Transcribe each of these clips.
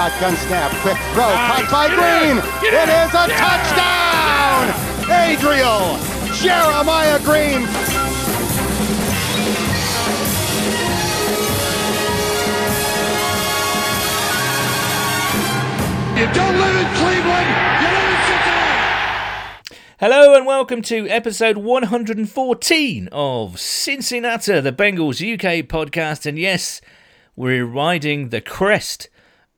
Dalton shotgun snap. Quick throw. Caught by Green. It is a touchdown. Adriel Jeremiah Green. You don't live in Cleveland. You live in Cincinnati. Hello and welcome to episode 114 of Cincinnati, the Bengals UK podcast. And yes, we're riding the crest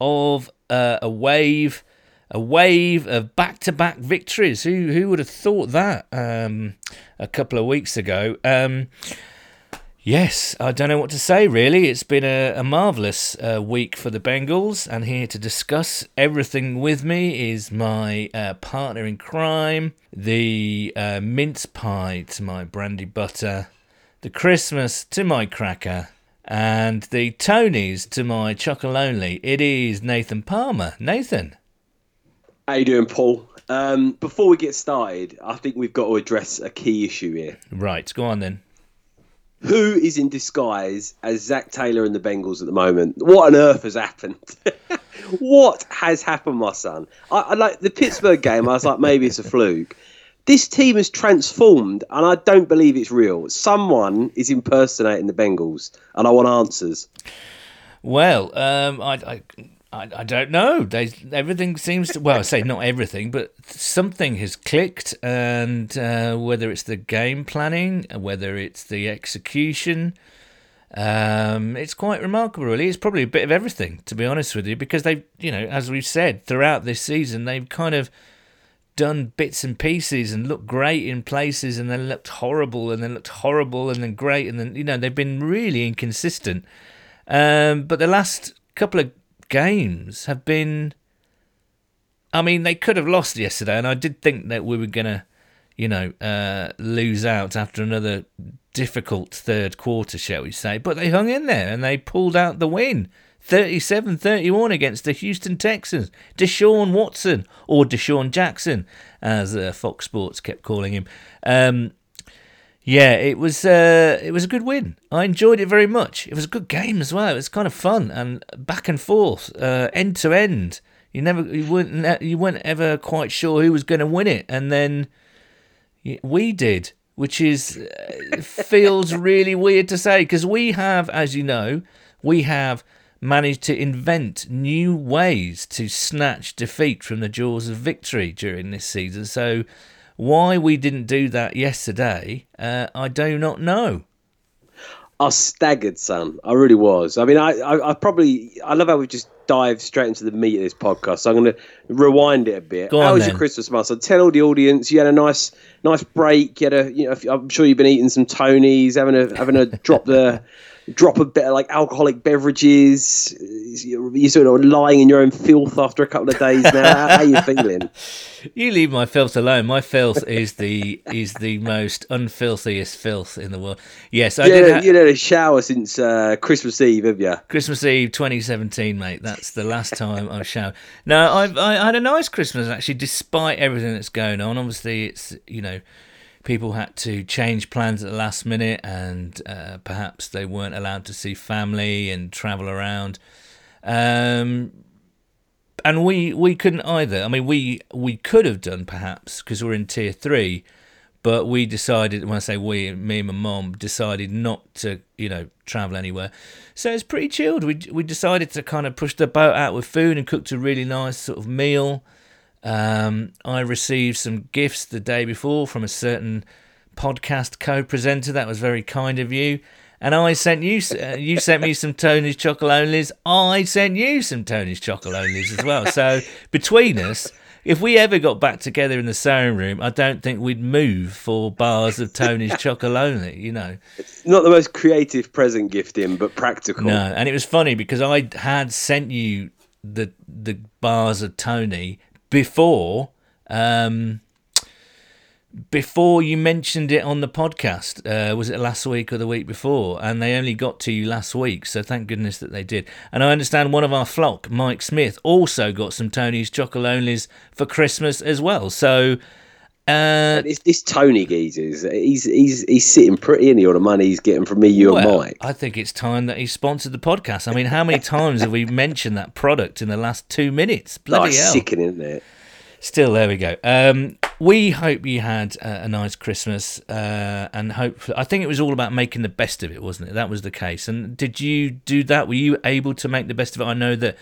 of uh, a wave, a wave of back-to-back victories. Who who would have thought that um, a couple of weeks ago? Um, Yes, I don't know what to say really. It's been a, a marvellous uh, week for the Bengals, and here to discuss everything with me is my uh, partner in crime, the uh, mince pie to my brandy butter, the Christmas to my cracker, and the Tonys to my chocolonely. It is Nathan Palmer. Nathan. How you doing, Paul? Um, before we get started, I think we've got to address a key issue here. Right, go on then. Who is in disguise as Zac Taylor and the Bengals at the moment? What on earth has happened? what has happened, my son? I, I like the Pittsburgh game. I was like, maybe it's a fluke. This team has transformed, and I don't believe it's real. Someone is impersonating the Bengals, and I want answers. Well, um, I, I, I, don't know. They everything seems to. Well, I say not everything, but something has clicked, and uh, whether it's the game planning, whether it's the execution, um, it's quite remarkable. Really, it's probably a bit of everything, to be honest with you, because they've, you know, as we've said throughout this season, they've kind of done bits and pieces and looked great in places, and then looked horrible, and then looked horrible, and then great, and then you know they've been really inconsistent. Um, but the last couple of games have been. I mean, they could have lost yesterday, and I did think that we were to, you know, uh, lose out after another difficult third quarter, shall we say. But they hung in there and they pulled out the win 37 31 against the Houston Texans. Deshaun Watson, or Deshaun Jackson, as uh, Fox Sports kept calling him. Um, yeah, it was uh, it was a good win. I enjoyed it very much. It was a good game as well. It was kind of fun and back and forth, uh, end to end. You never you weren't you weren't ever quite sure who was going to win it, and then we did, which is uh, feels really weird to say because we have, as you know, we have managed to invent new ways to snatch defeat from the jaws of victory during this season. So why we didn't do that yesterday, uh, I do not know. I was staggered, son. I really was. I mean, I, I, I probably, I love how we just dive straight into the meat of this podcast. So I'm going to rewind it a bit. Go how was then. your Christmas, Marcel? Tell all the audience you had a nice, nice break. You had a, you know, I'm sure you've been eating some Tonys, having a, having a drop the, drop a bit of like alcoholic beverages. You're, you're sort of lying in your own filth after a couple of days now. how, are you feeling? You leave my filth alone. My filth is the is the most unfilthiest filth in the world. Yes, I You did. had, Ha- a, you had a shower since uh, Christmas Eve, have you? Christmas Eve 2017, mate. That's the last time I've showered. No, I've, I I had a nice Christmas actually, despite everything that's going on. Obviously, it's you know, people had to change plans at the last minute, and uh, perhaps they weren't allowed to see family and travel around. Um, and we we couldn't either. I mean, we we could have done perhaps because we're in tier three, but we decided. When I say we, me and my mom decided not to, you know, travel anywhere. So it's pretty chilled. We we decided to kind of push the boat out with food and cooked a really nice sort of meal. Um, I received some gifts the day before from a certain podcast co-presenter. That was very kind of you. And I sent you, uh, you sent me some Tony's Chocolonelys. I sent you some Tony's Chocolonelys as well. So between us, if we ever got back together in the sewing room, I don't think we'd move for bars of Tony's Chocolonely, you know. Not the most creative present gifting, but practical. No, and it was funny because I had sent you the the bars of Tony before um before you mentioned it on the podcast. Uh, was it last week or the week before? And they only got to you last week, so thank goodness that they did. And I understand one of our flock, Mike Smith, also got some Tony's Chocolonelys for Christmas as well. So Uh, This, this Tony geezers, he's he's he's sitting pretty in all the money he's getting from me, you and Mike. I think it's time that he sponsored the podcast. I mean, how many times have we mentioned that product in the last two minutes? Bloody hell! sickening, isn't it? Still, there we go. Um, we hope you had a, a nice Christmas, uh, and hope. I think it was all about making the best of it, wasn't it? That was the case. And did you do that? Were you able to make the best of it? I know that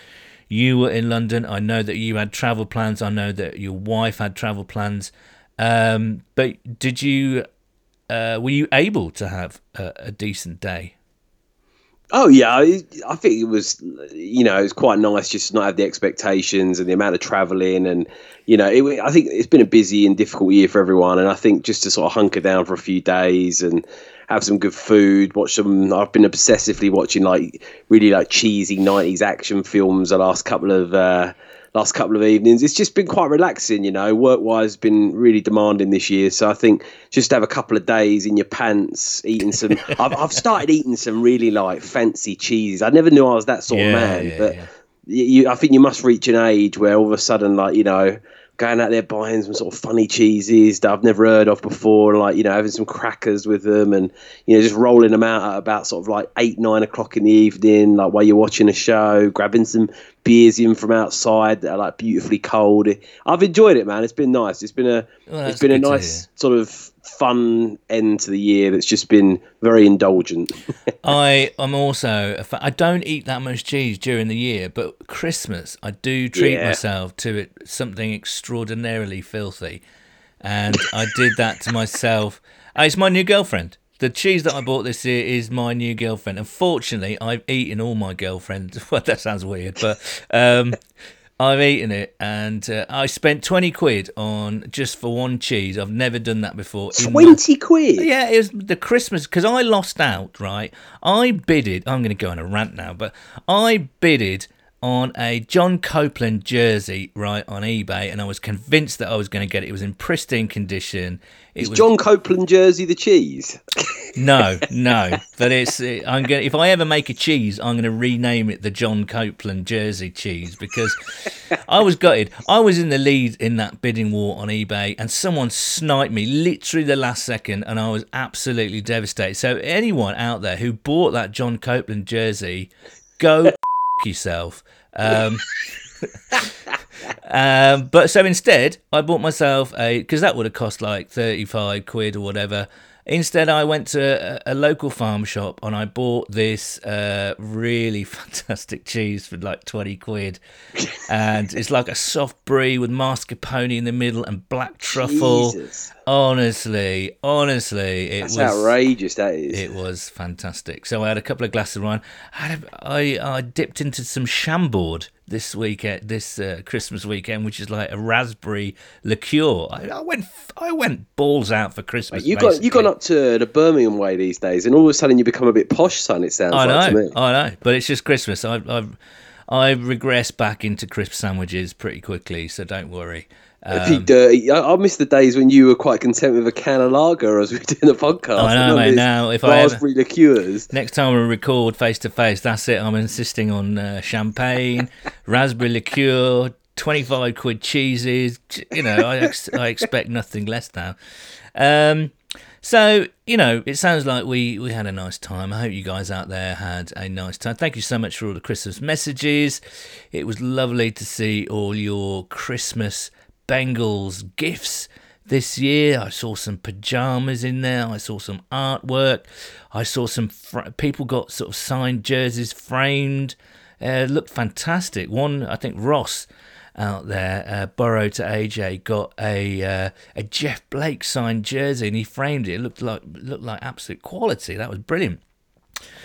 you were in London. I know that you had travel plans. I know that your wife had travel plans. Um, but did you? Uh, were you able to have a, a decent day? Oh yeah, I, think it was, you know, it was quite nice just to not have the expectations and the amount of travelling, and you know, it, I think it's been a busy and difficult year for everyone, and I think just to sort of hunker down for a few days and have some good food, watch some. I've been obsessively watching like really like cheesy '90s action films the last couple of. Uh, last couple of evenings. It's just been quite relaxing, you know. Work wise, been really demanding this year. So I think just have a couple of days in your pants, eating some. I've, I've started eating some really like fancy cheeses. I never knew I was that sort Yeah, of man, yeah, but yeah. you, you, I think you must reach an age where all of a sudden, like you know. Going out there buying some sort of funny cheeses that I've never heard of before, and like you know having some crackers with them, and you know just rolling them out at about sort of like eight nine o'clock in the evening, like while you're watching a show, grabbing some beers in from outside that are like beautifully cold. I've enjoyed it, man. It's been nice. It's been a Well, it's been a nice sort of fun end to the year. That's just been very indulgent. I am also a fa- I don't eat that much cheese during the year, but Christmas I do treat Yeah. myself to it something extraordinarily filthy, and I did that to myself. Uh, it's my new girlfriend. The cheese that I bought this year is my new girlfriend. Unfortunately, I've eaten all my girlfriends. Well, that sounds weird, but um, I've eaten it, and uh, I spent twenty quid on just for one cheese. I've never done that before. Twenty quid. yeah, it was the Christmas because I lost out. Right, I bidded. I'm going to go on a rant now, but I bidded on a John Copeland jersey right on eBay, and I was convinced that I was going to get it. It was in pristine condition. It Is was John Copeland jersey the cheese? no, no, but it's. It, I'm going. If I ever make a cheese, I'm going to rename it the John Copeland Jersey cheese because I was gutted. I was in the lead in that bidding war on eBay, and someone sniped me literally the last second, and I was absolutely devastated. So anyone out there who bought that John Copeland jersey, go yourself. Um, um, but so instead, I bought myself a because that would have cost like thirty five quid or whatever. Instead, I went to a, a local farm shop and I bought this uh, really fantastic cheese for like twenty quid, and it's like a soft brie with mascarpone in the middle and black truffle. Jesus. Honestly, honestly, it That's was outrageous. That is. it was fantastic. So I had a couple of glasses of wine. I, had a, I, I dipped into some Chambord this weekend, this uh, Christmas weekend, which is like a raspberry liqueur. I, I went, I went balls out for Christmas. you got you got up to the Birmingham way these days, and all of a sudden you become a bit posh, son. It sounds I like to know, me. I know, but it's just Christmas. I, I've, I regress back into crisp sandwiches pretty quickly, so don't worry. Few dirty. I, I miss the days when you were quite content with a can of lager as we did doing the podcast. I know, mate, now if I ever- raspberry liqueurs. Next time we record face to face, that's it. I'm insisting on uh, champagne, raspberry liqueur, 25 quid cheeses. You know, I, ex- I expect nothing less now. Um, so, you know, it sounds like we, we had a nice time. I hope you guys out there had a nice time. Thank you so much for all the Christmas messages. It was lovely to see all your Christmas Bengals gifts this year. I saw some pajamas in there. I saw some artwork. I saw some fr- people got sort of signed jerseys framed. Uh, looked fantastic. One, I think Ross out there, uh, Burrow to AJ, got a uh, a Jeff Blake signed jersey and he framed it. It looked like looked like absolute quality. That was brilliant.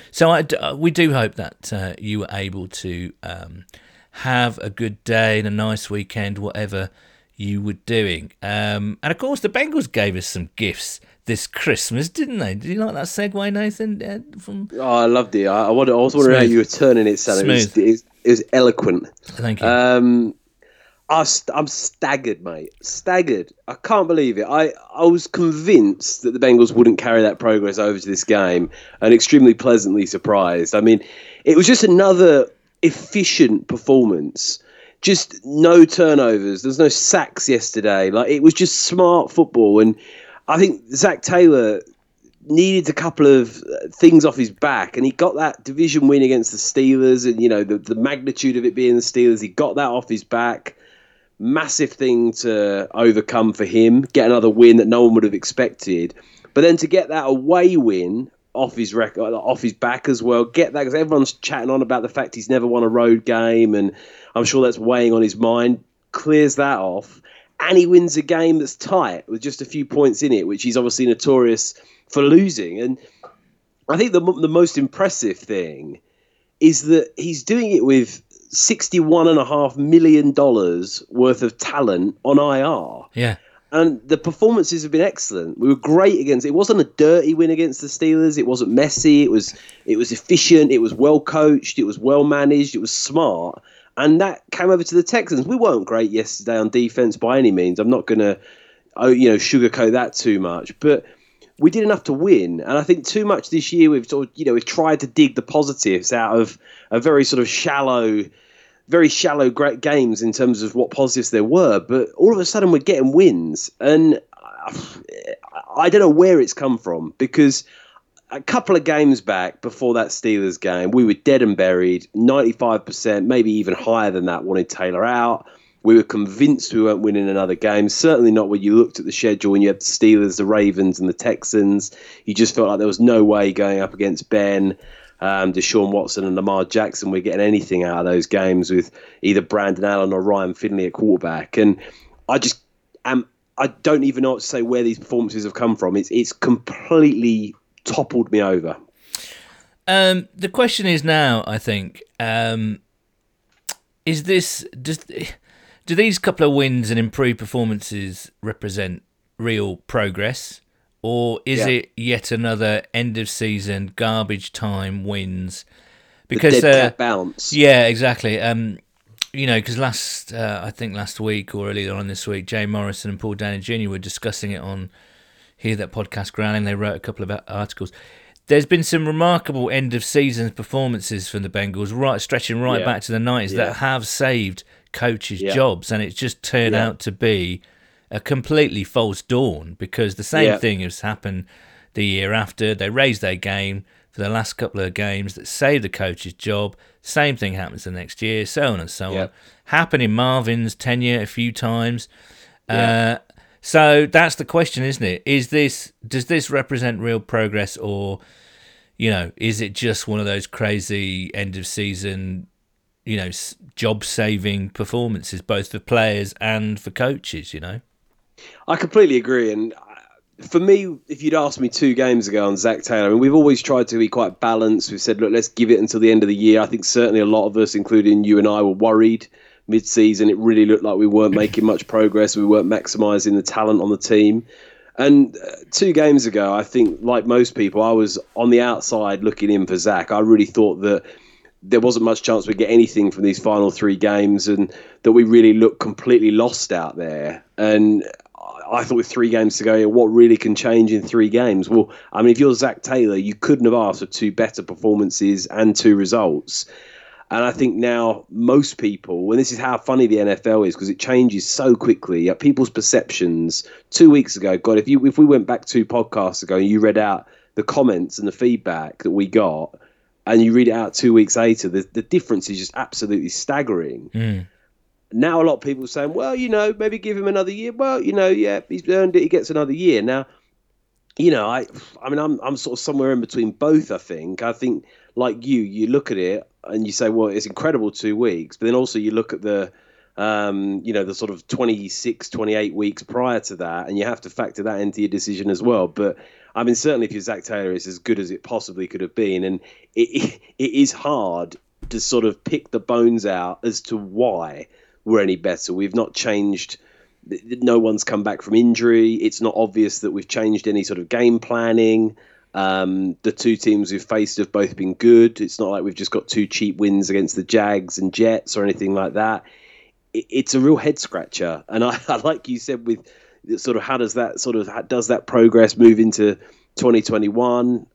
So I uh, we do hope that uh, you were able to um, have a good day and a nice weekend, whatever you were doing. Um, and of course, the Bengals gave us some gifts this Christmas, didn't they? Did you like that segue, Nathan? Uh, from Oh, I loved it. I, I, wonder, I was wondering how you were turning it, son. It was, it, was, it was eloquent. thank you. Um, I I'm staggered, mate. Staggered. I can't believe it. I, I was convinced that the Bengals wouldn't carry that progress over to this game, and extremely pleasantly surprised. I mean, it was just another efficient performance. Just no turnovers. There's no sacks yesterday. Like it was just smart football, and I think Zac Taylor needed a couple of things off his back, and he got that division win against the Steelers, and you know the the magnitude of it being the Steelers. He got that off his back. Massive thing to overcome for him. Get another win that no one would have expected, but then to get that away win off his record, off his back as well. Get that because everyone's chatting on about the fact he's never won a road game, and I'm sure that's weighing on his mind. Clears that off, and he wins a game that's tight with just a few points in it, which he's obviously notorious for losing. And I think the the most impressive thing is that he's doing it with sixty-one and a half million dollars worth of talent on IR. Yeah. And the performances have been excellent. We were great against. It wasn't a dirty win against the Steelers. It wasn't messy. It was. It was efficient. It was well coached. It was well managed. It was smart. And that came over to the Texans. We weren't great yesterday on defense by any means. I'm not going to, oh, you know, sugarcoat that too much. But we did enough to win. And I think too much this year we've sort of, you know, we've tried to dig the positives out of a very sort of shallow, very shallow great games in terms of what positives there were. But all of a sudden we're getting wins, and uh, I don't know where it's come from because a couple of games back before that Steelers game, we were dead and buried, 95%, maybe even higher than that, wanted Taylor out. We were convinced we weren't winning another game. Certainly not when you looked at the schedule and you had the Steelers, the Ravens, and the Texans. You just felt like there was no way going up against Ben, um, Deshaun Watson, and Lamar Jackson. We're getting anything out of those games with either Brandon Allen or Ryan Finley at quarterback. And I just am. I don't even know what to say where these performances have come from. It's it's completely toppled me over. Um, the question is now, I think, um, is this does do these couple of wins and improved performances represent real progress, or is Yeah. it yet another end of season garbage time wins? Because uh, bounce. yeah, exactly. Um, you know, because last, uh, I think last week or earlier on this week, Jay Morrison and Paul Dehner Jr. were discussing it on here That Podcast Growling. They wrote a couple of articles. There's been some remarkable end of season performances from the Bengals, right stretching right Yeah. back to the 90s, Yeah. that have saved coaches' Yeah. jobs, and it's just turned out to be a completely false dawn because the same Yeah. thing has happened the year after. They raised their game for the last couple of games that saved the coach's job. Same thing happens the next year, so on and so Yeah. on. Happened in Marvin's tenure a few times. Yeah. Uh, so that's the question, isn't it? Is this does this represent real progress, or you know, is it just one of those crazy end of season, you know, job saving performances, both for players and for coaches? You know. I completely agree. And uh, for me, if you'd asked me two games ago on Zac Taylor, I mean, we've always tried to be quite balanced. We've said, look, let's give it until the end of the year. I think certainly a lot of us, including you and I, were worried mid-season. It really looked like we weren't making much progress. We weren't maximising the talent on the team. And uh, two games ago, I think, like most people, I was on the outside looking in for Zac. I really thought that there wasn't much chance we'd get anything from these final three games and that we really looked completely lost out there. And I thought with three games to go, what really can change in three games? Well, I mean, if you're Zac Taylor, you couldn't have asked for two better performances and two results. And I think now most people, and this is how funny the NFL is because it changes so quickly. People's perceptions. Two weeks ago, God, if you if we went back two podcasts ago and you read out the comments and the feedback that we got, and you read it out two weeks later, the the difference is just absolutely staggering. Mm. Now a lot of people saying, well, you know, maybe give him another year. Well, you know, yeah, he's earned it. He gets another year now. You know, I, I mean, I'm, I'm sort of somewhere in between both. I think. I think, like you, you look at it and you say, well, it's incredible two weeks, but then also you look at the, um, you know, the sort of 26, 28 weeks prior to that, and you have to factor that into your decision as well. But I mean, certainly if you're Zac Taylor, it's as good as it possibly could have been, and it, it is hard to sort of pick the bones out as to why we're any better. We've not changed. No one's come back from injury. It's not obvious that we've changed any sort of game planning. Um, the two teams we've faced have both been good. It's not like we've just got two cheap wins against the Jags and Jets or anything like that. It, it's a real head scratcher. And I, I like you said with sort of how does that sort of does that progress move into 2021?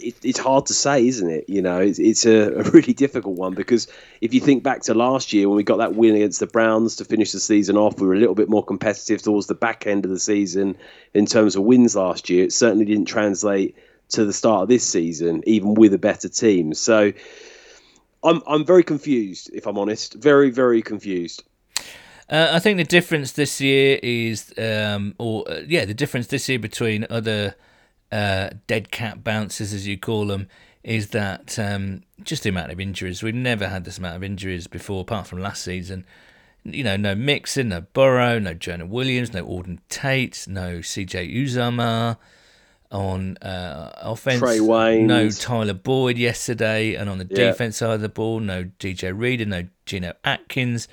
It, it's hard to say, isn't it? You know, it's, it's a, a, really difficult one because if you think back to last year when we got that win against the Browns to finish the season off, we were a little bit more competitive towards the back end of the season in terms of wins last year. It certainly didn't translate to the start of this season, even with a better team. So I'm I'm very confused, if I'm honest, very very confused. Uh, I think the difference this year is, um, or uh, yeah, the difference this year between other uh, dead cat bounces, as you call them, is that um, just the amount of injuries. We've never had this amount of injuries before, apart from last season. You know, no Mixon, no Burrow, no Jonah Williams, no Auden Tate, no CJ Uzomah on uh, offense. No Tyler Boyd yesterday, and on the Yeah. defense side of the ball, no DJ Reader, no Geno Atkins,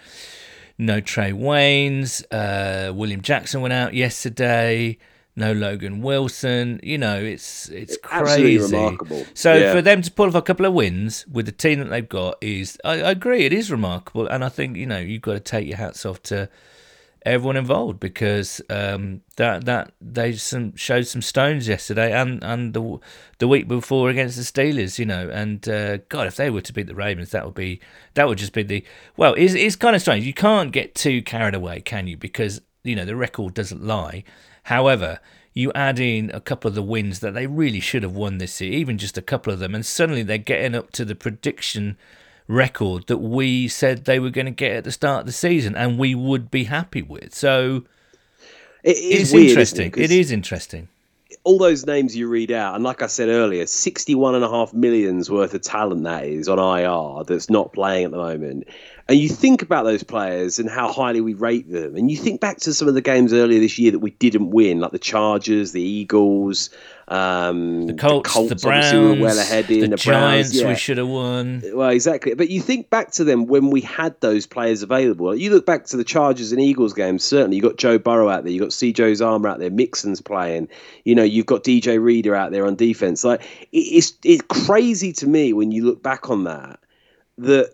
no Trae Waynes. Uh, William Jackson went out yesterday. No Logan Wilson. You know, it's it's Absolutely crazy. remarkable. So Yeah. for them to pull off a couple of wins with the team that they've got is, I, I agree, it is remarkable, and I think you know you've got to take your hats off to everyone involved because um, that that they some showed some stones yesterday and and the the week before against the Steelers, you know, and uh, God, if they were to beat the Ravens, that would be that would just be the well, it's it's kind of strange. You can't get too carried away, can you? Because you know the record doesn't lie. However. You add in a couple of the wins that they really should have won this year, even just a couple of them, and suddenly they're getting up to the prediction record that we said they were going to get at the start of the season and we would be happy with. So It is weird, interesting. it? It is interesting. all those names you read out, and like I said earlier, sixty-one and a half million's worth of talent that is on IR that's not playing at the moment. And you think about those players and how highly we rate them, and you think back to some of the games earlier this year that we didn't win, like the Chargers, the Eagles, um, The Colts, the, obviously Browns, were well ahead in the, the, Giants, Browns, yeah. we should have won. Well, exactly. But you think back to them when we had those players available. You look back to the Chargers and Eagles games. Certainly, you got Joe Burrow out there. You got CJ Uzomah out there. Mixon's playing. You know, you've got DJ Reader out there on defense. Like it's it's crazy to me when you look back on that that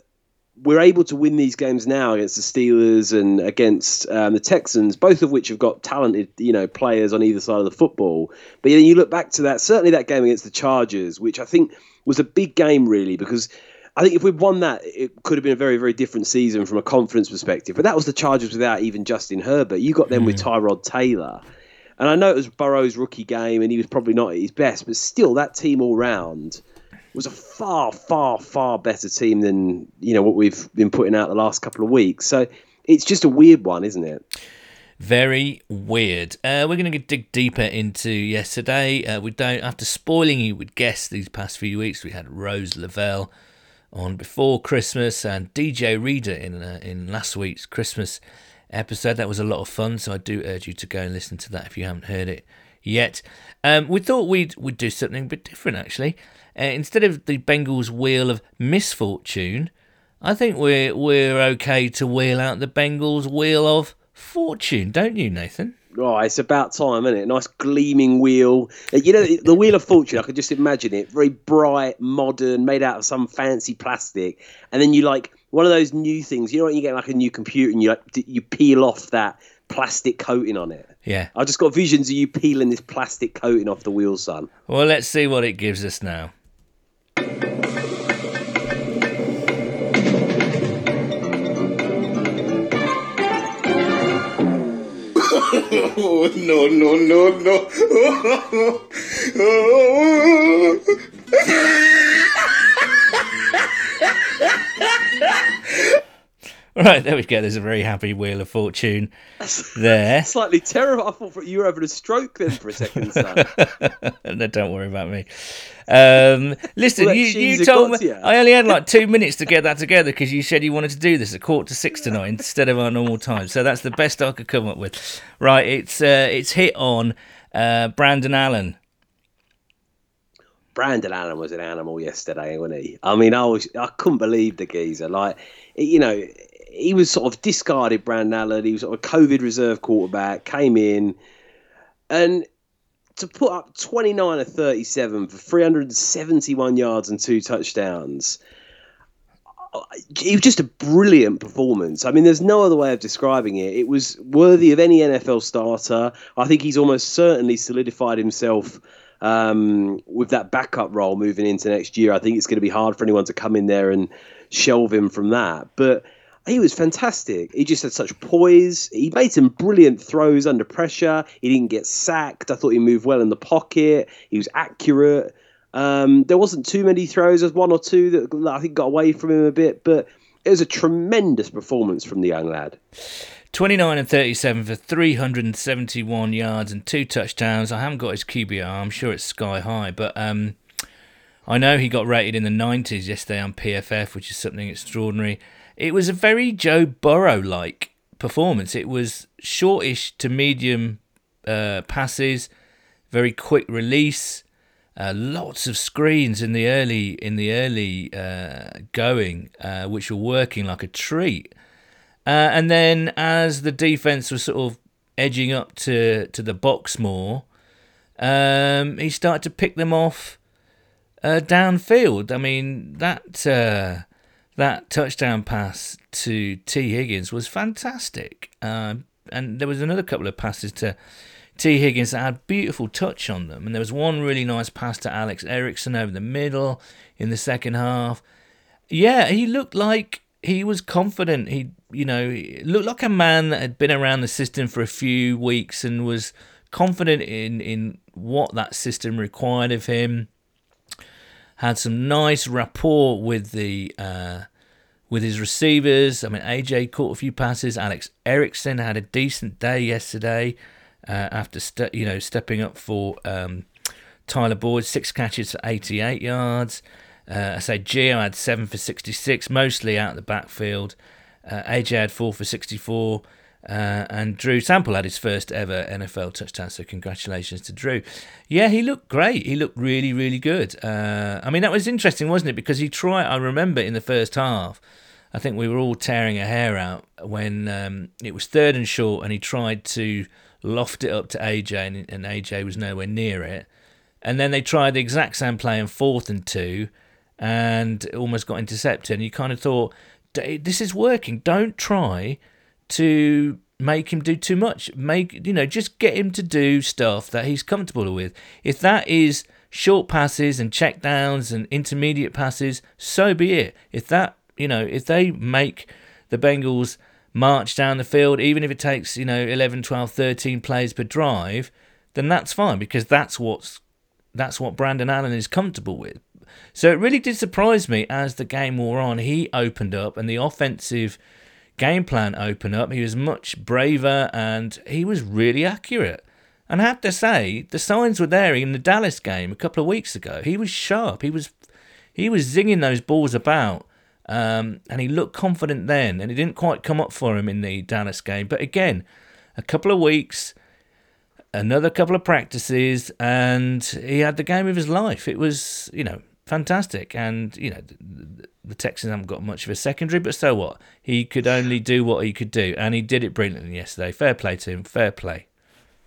we're able to win these games now against the Steelers and against um, the Texans, both of which have got talented, you know, players on either side of the football. But then you look back to that, certainly that game against the Chargers, which I think was a big game, really, because I think if we'd won that, it could have been a very, very different season from a conference perspective. But that was the Chargers without even Justin Herbert. You got them with Tyrod Taylor. And I know it was Burrow's rookie game and he was probably not at his best, but still, that team all round was a far, far, far better team than you know what we've been putting out the last couple of weeks. So it's just a weird one, isn't it? Very weird. Uh, we're going to dig deeper into yesterday. Uh, we don't, after spoiling you with guests these past few weeks, we had Rose Lavelle on before Christmas and DJ Reader in uh, in last week's Christmas episode. That was a lot of fun, so I do urge you to go and listen to that if you haven't heard it yet. Um, we thought we'd we'd do something a bit different actually. Uh, instead of the Bengals wheel of misfortune, I think we're we're okay to wheel out the Bengals wheel of fortune, don't you, Nathan? Oh, it's about time, isn't it? Nice gleaming wheel. Uh, You know, the Wheel of Fortune, I could just imagine it. Very bright, modern, made out of some fancy plastic. And then you like one of those new things. You know when you get like a new computer and you like, you peel off that plastic coating on it? Yeah. I've just got visions of you peeling this plastic coating off the wheel, son. Well, let's see what it gives us now. Oh, no, no, no, no. Right, there we go. There's a very happy wheel of fortune there. Slightly terrible. I thought you were having a stroke then for a second, son. no, don't worry about me. Um, listen, Well, you, you told me to you. I only had like two minutes to get that together because you said you wanted to do this at quarter to six tonight instead of our normal time. So that's the best I could come up with. Right, it's uh, it's hit on uh, Brandon Allen. Brandon Allen was an animal yesterday, wasn't he? I mean, I was I couldn't believe the geezer. Like, you know, he was sort of discarded. Brandon Allen. He was sort of a COVID reserve quarterback. Came in, and to put up twenty nine or thirty seven for three hundred and seventy one yards and two touchdowns. It was just a brilliant performance. I mean, there's no other way of describing it. It was worthy of any NFL starter. I think he's almost certainly solidified himself um, with that backup role moving into next year. I think it's going to be hard for anyone to come in there and shelve him from that. But he was fantastic. He just had such poise. He made some brilliant throws under pressure. He didn't get sacked. I thought he moved well in the pocket. He was accurate. Um, there wasn't too many throws. There's one or two that I think got away from him a bit, but it was a tremendous performance from the young lad. 29 and 37 for 371 yards and two touchdowns. I haven't got his QBR. I'm sure it's sky high, but um, I know he got rated in the 90s yesterday on PFF, which is something extraordinary. It was a very Joe Burrow like performance. It was shortish to medium uh, passes, very quick release. Uh, lots of screens in the early in the early uh, going, uh, which were working like a treat. Uh, and then as the defense was sort of edging up to to the box more, um, he started to pick them off uh, downfield. I mean that that touchdown pass to Tee Higgins was fantastic, uh, and there was another couple of passes to Tee Higgins that had beautiful touch on them. And there was one really nice pass to Alex Erickson over the middle in the second half. Yeah, he looked like he was confident. He, you know, looked like a man that had been around the system for a few weeks and was confident in in what that system required of him. Had some nice rapport with the uh, with his receivers. I mean, AJ caught a few passes. Alex Erickson had a decent day yesterday uh, after you know stepping up for um, Tyler Boyd, six catches for 88 yards. Uh, I say Gio had seven for 66, mostly out of the backfield. Uh, AJ had four for 64. Uh, and Drew Sample had his first ever NFL touchdown, so congratulations to Drew. Yeah, he looked great. He looked really, really good. Uh, I mean, that was interesting, wasn't it? Because he tried, I remember in the first half, I think we were all tearing our hair out when um, it was third and short, and he tried to loft it up to AJ, and, and AJ was nowhere near it. And then they tried the exact same play in fourth and two, and almost got intercepted. And you kind of thought, this is working. Don't try to make him do too much. Make you know, just get him to do stuff that he's comfortable with. If that is short passes and check downs and intermediate passes, so be it. If that you know, if they make the Bengals march down the field, even if it takes, you know, 11, 12, 13 plays per drive, then that's fine because that's what's that's what Brandon Allen is comfortable with. So it really did surprise me as the game wore on. He opened up and the offensive game plan open up. He was much braver and he was really accurate. And I have to say, the signs were there in the Dallas game a couple of weeks ago. He was sharp. He was he was zinging those balls about. Um, and he looked confident then, and it didn't quite come up for him in the Dallas game. But again, a couple of weeks, another couple of practices, and he had the game of his life. It was, you know, fantastic. And, you know, the, Texans haven't got much of a secondary, but so what? He could only do what he could do, and he did it brilliantly yesterday. Fair play to him, fair play.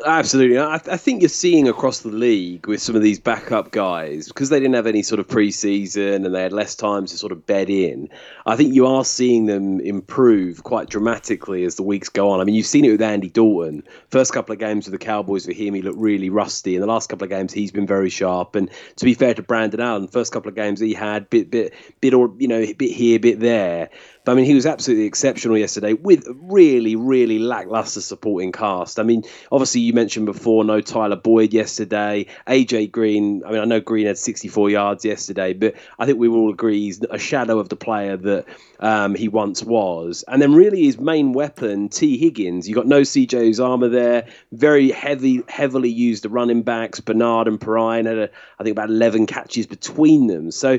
Absolutely. I, I, think you're seeing across the league with some of these backup guys, because they didn't have any sort of preseason and they had less time to sort of bed in. I think you are seeing them improve quite dramatically as the weeks go on. I mean, you've seen it with Andy Dalton. First couple of games with the Cowboys for him, he looked really rusty. In the last couple of games, he's been very sharp. And to be fair to Brandon Allen, first couple of games he had bit, bit, bit, or you know, bit here, bit there. But I mean, he was absolutely exceptional yesterday with really, really lackluster supporting cast. I mean, obviously, you mentioned before, no Tyler Boyd yesterday. AJ Green, I mean, I know Green had 64 yards yesterday, but I think we all agree he's a shadow of the player that um, he once was. And then, really, his main weapon, Tee Higgins, you got no CJ Uzomah there, very heavy, heavily used the running backs. Bernard and Perine had, a, I think, about 11 catches between them. So,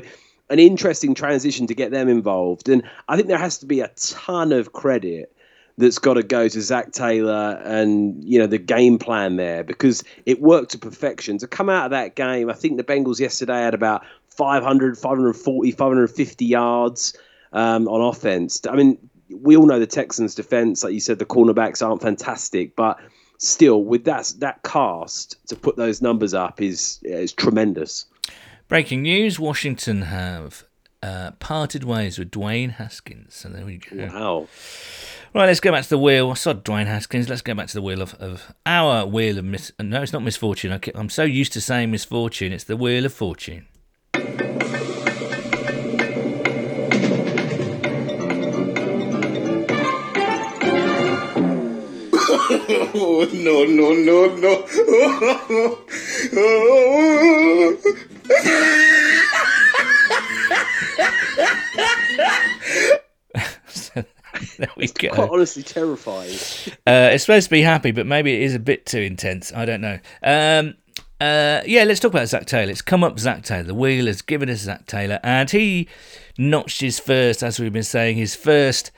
an interesting transition to get them involved. And I think there has to be a ton of credit that's got to go to Zac Taylor and you know the game plan there because it worked to perfection. To come out of that game, I think the Bengals yesterday had about 500, 540, 550 yards um, on offense. I mean, we all know the Texans' defense, like you said, the cornerbacks aren't fantastic, but still, with that that cast to put those numbers up is is tremendous. Breaking news Washington have uh, parted ways with Dwayne Haskins. So there we go. Wow. Right, let's go back to the wheel. I saw Dwayne Haskins. Let's go back to the wheel of, of our wheel of mis. No, it's not misfortune. I keep, I'm so used to saying misfortune. It's the wheel of fortune. Oh, no, no, no, no. there we go. Quite honestly, terrifying. Uh, it's supposed to be happy, but maybe it is a bit too intense. I don't know. Um, uh, yeah, let's talk about Zac Taylor. It's come up Zac Taylor. The wheel has given us Zac Taylor, and he notched his first, as we've been saying, his first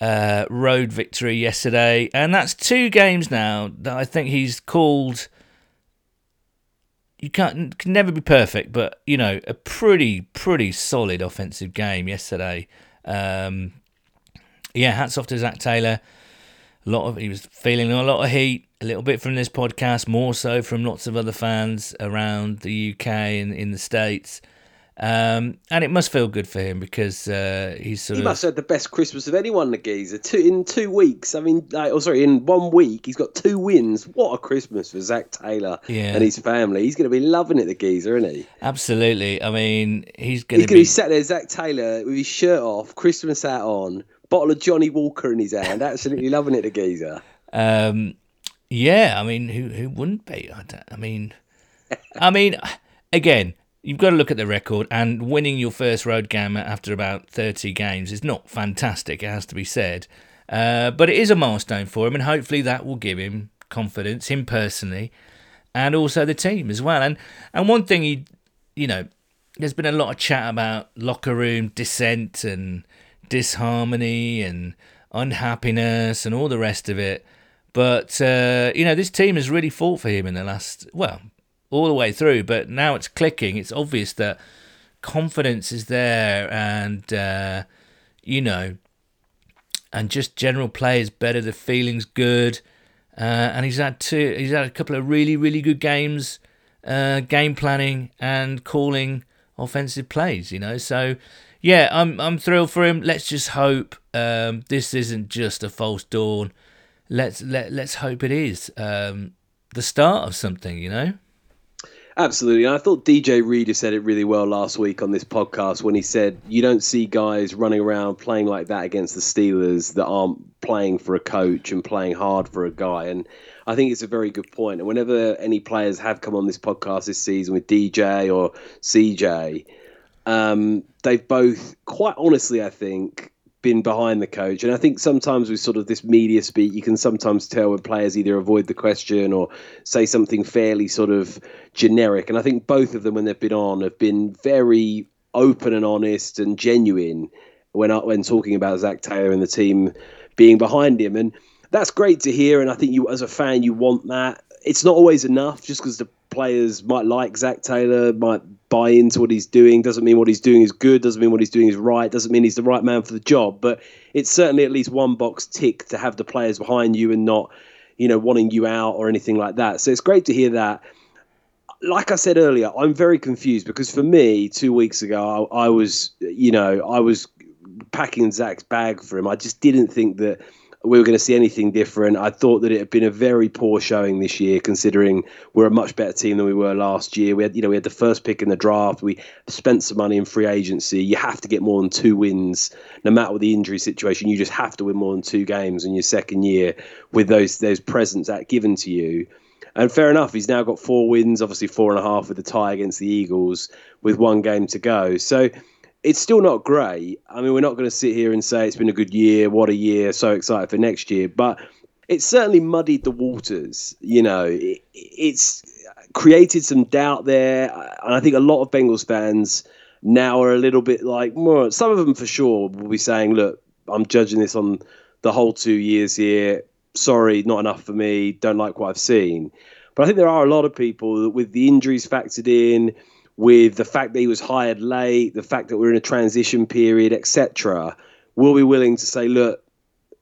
uh, road victory yesterday, and that's two games now that I think he's called. You can't can never be perfect, but you know a pretty pretty solid offensive game yesterday. Um, yeah, hats off to Zac Taylor. A lot of he was feeling a lot of heat, a little bit from this podcast, more so from lots of other fans around the UK and in the states. Um, and it must feel good for him because uh, he's sort He of must have had the best Christmas of anyone, the geezer. Two in two weeks. I mean, like, oh, sorry, in one week he's got two wins. What a Christmas for Zac Taylor Yeah. and his family. He's going to be loving it, the geezer, isn't he? absolutely. I mean, he's going He's to be be sat there, Zac Taylor, with his shirt off, Christmas hat on, bottle of Johnnie Walker in his hand, absolutely loving it, the geezer. Um, yeah, I mean, who who wouldn't be? I, I mean, I mean, again, you've got to look at the record, and winning your first road game after about thirty games is not fantastic. It has to be said, uh, but it is a milestone for him, and hopefully that will give him confidence, him personally, and also the team as well. And and one thing he, you know, there's been a lot of chat about locker room dissent and disharmony and unhappiness and all the rest of it. But uh, you know, this team has really fought for him in the last well, all the way through. But now it's clicking. It's obvious that confidence is there, and uh, you know, and just general play is better. The feeling's good, uh, and he's had two. He's had a couple of really, really good games, uh, game planning and calling offensive plays. You know, so yeah, I'm I'm thrilled for him. Let's just hope um, this isn't just a false dawn. Let's let let's hope it is um, the start of something. You know. Absolutely. And I thought DJ Reader said it really well last week on this podcast when he said, You don't see guys running around playing like that against the Steelers that aren't playing for a coach and playing hard for a guy. And I think it's a very good point. And whenever any players have come on this podcast this season with DJ or CJ, um, they've both, quite honestly, I think, been behind the coach. And I think sometimes with sort of this media speak, you can sometimes tell when players either avoid the question or say something fairly sort of generic. And I think both of them, when they've been on, have been very open and honest and genuine when when talking about Zac Taylor and the team being behind him. And that's great to hear. And I think you, as a fan, you want that. It's not always enough just because the players might like Zac Taylor, might buy into what he's doing. Doesn't mean what he's doing is good. Doesn't mean what he's doing is right. Doesn't mean he's the right man for the job. But it's certainly at least one box tick to have the players behind you and not, you know, wanting you out or anything like that. So it's great to hear that. Like I said earlier, I'm very confused because for me, two weeks ago, I, I was, you know, I was packing Zac's bag for him. I just didn't think that we were going to see anything different. I thought that it had been a very poor showing this year, considering we're a much better team than we were last year. We had, you know, we had the first pick in the draft. We spent some money in free agency. You have to get more than two wins, no matter what the injury situation. You just have to win more than two games in your second year with those those presents that given to you. And fair enough, he's now got four wins, obviously four and a half with the tie against the Eagles with one game to go. So it's still not great. I mean, we're not going to sit here and say it's been a good year, what a year, so excited for next year. But it's certainly muddied the waters. You know, it, it's created some doubt there. And I think a lot of Bengals fans now are a little bit like, some of them for sure will be saying, look, I'm judging this on the whole two years here. Sorry, not enough for me. Don't like what I've seen. But I think there are a lot of people that, with the injuries factored in, with the fact that he was hired late, the fact that we're in a transition period, etc., will be willing to say, look,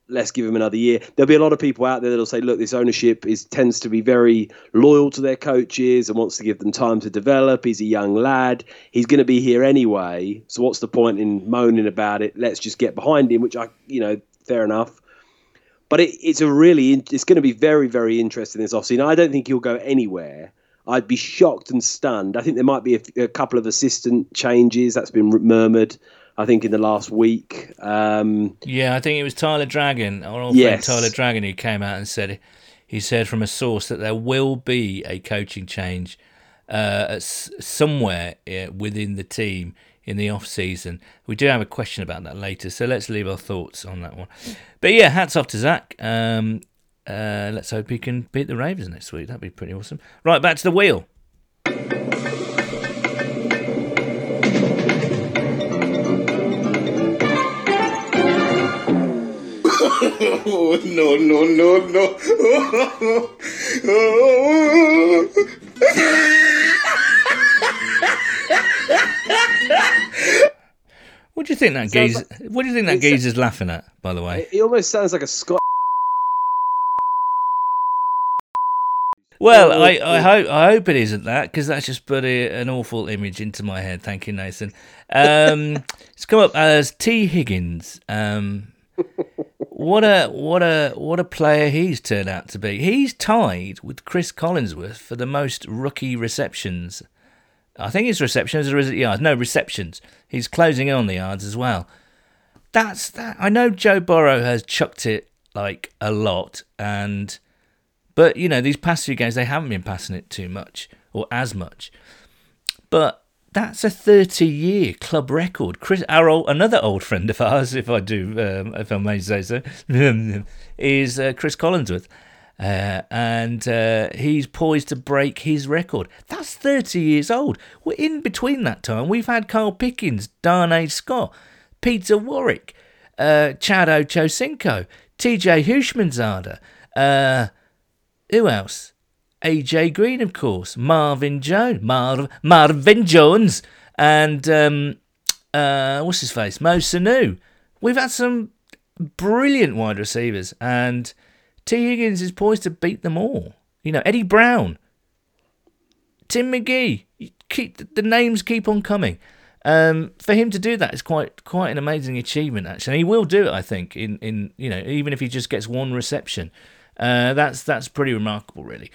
let's give him another year. There'll be a lot of people out there that'll say, look, this ownership is tends to be very loyal to their coaches and wants to give them time to develop. He's a young lad. He's going to be here anyway. So what's the point in moaning about it? Let's just get behind him, which I, you know, fair enough. But it, it's a really, it's going to be very, very interesting this offseason. I don't think he'll go anywhere. I'd be shocked and stunned. I think there might be a, a couple of assistant changes that's been murmured. I think in the last week. Um, Yeah, I think it was Tyler Dragon, our old Yes. friend Tyler Dragon, who came out and said he said from a source that there will be a coaching change uh, somewhere within the team in the off season. We do have a question about that later, so let's leave our thoughts on that one. But yeah, hats off to Zac. Um, uh, let's hope he can beat the Ravens next week. That'd be pretty awesome. Right, back to the wheel. Oh, no, no, no, no. What do you think that Sounds geezer? What do you think that it's- geezer's laughing at? By the way. he almost sounds like a Scott. Well, I, I hope I hope it isn't that because that's just put a, an awful image into my head. Thank you, Nathan. Um, it's come up as Tee Higgins. Um, what a what a what a player he's turned out to be. He's tied with Cris Collinsworth for the most rookie receptions. I think it's receptions or is it yards? No receptions. He's closing in on the yards as well. That's that. I know Joe Burrow has chucked it like a lot and. But you know, these past few games they haven't been passing it too much or as much. But that's a 30-year club record. Cris, our old, another old friend of ours, if I do, um, if I may say so, is uh, Cris Collinsworth, uh, and uh, he's poised to break his record. That's 30 years old. We're in between that time. We've had Carl Pickens, Darnay Scott, Peter Warrick, uh, Chad Ochocinco, TJ Houshmandzadeh. Who else? AJ Green, of course. Marvin Jones. Marv- Marvin Jones. And um, uh, what's his face? Mo Sanu. We've had some brilliant wide receivers, and Tee Higgins is poised to beat them all. You know, Eddie Brown, Tim McGee. Keep the names keep on coming. Um, for him to do that is quite quite an amazing achievement, actually. And he will do it, I think. In in you know, even if he just gets one reception, uh, that's that's pretty remarkable, really.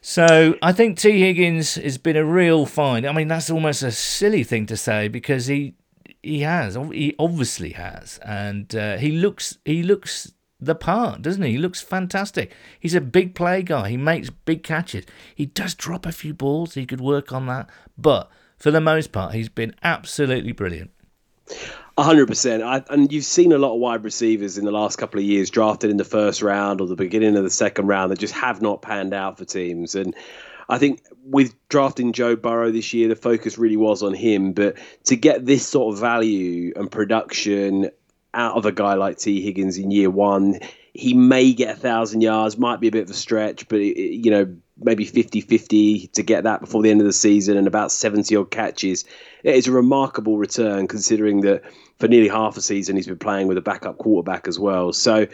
So I think Tee Higgins has been a real find. I mean, that's almost a silly thing to say because he he has he obviously has, and uh, he looks he looks the part, doesn't he? He looks fantastic. He's a big play guy. He makes big catches. He does drop a few balls. He could work on that, but for the most part, he's been absolutely brilliant. Hundred percent. And you've seen a lot of wide receivers in the last couple of years drafted in the first round or the beginning of the second round that just have not panned out for teams. And I think with drafting Joe Burrow this year, the focus really was on him. But to get this sort of value and production out of a guy like Tee Higgins in year one, he may get a thousand yards, might be a bit of a stretch, but it, you know maybe 50-50 to get that before the end of the season and about 70 odd catches. It is a remarkable return considering that for nearly half a season he's been playing with a backup quarterback as well. So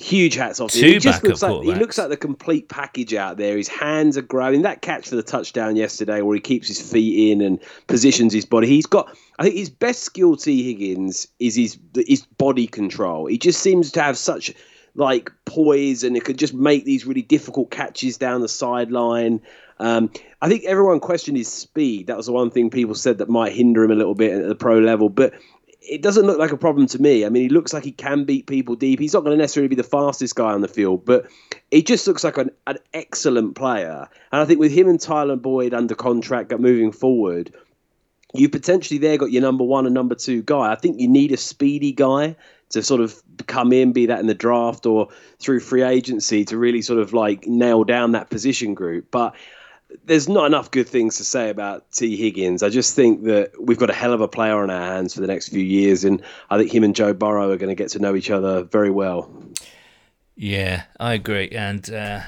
huge hats off. to him. Two he just backup looks like he looks like the complete package out there. His hands are growing. That catch for the touchdown yesterday, where he keeps his feet in and positions his body. He's got. I think his best skill, Tee Higgins, is his his body control. He just seems to have such like poise, and it could just make these really difficult catches down the sideline. Um, I think everyone questioned his speed. That was the one thing people said that might hinder him a little bit at the pro level, but it doesn't look like a problem to me. I mean, he looks like he can beat people deep. He's not going to necessarily be the fastest guy on the field, but he just looks like an, an excellent player. And I think with him and Tyler Boyd under contract moving forward, you potentially there got your number one and number two guy. I think you need a speedy guy to sort of come in, be that in the draft or through free agency, to really sort of like nail down that position group. But there's not enough good things to say about Tee Higgins. I just think that we've got a hell of a player on our hands for the next few years, and I think him and Joe Burrow are going to get to know each other very well. Yeah, I agree, and uh,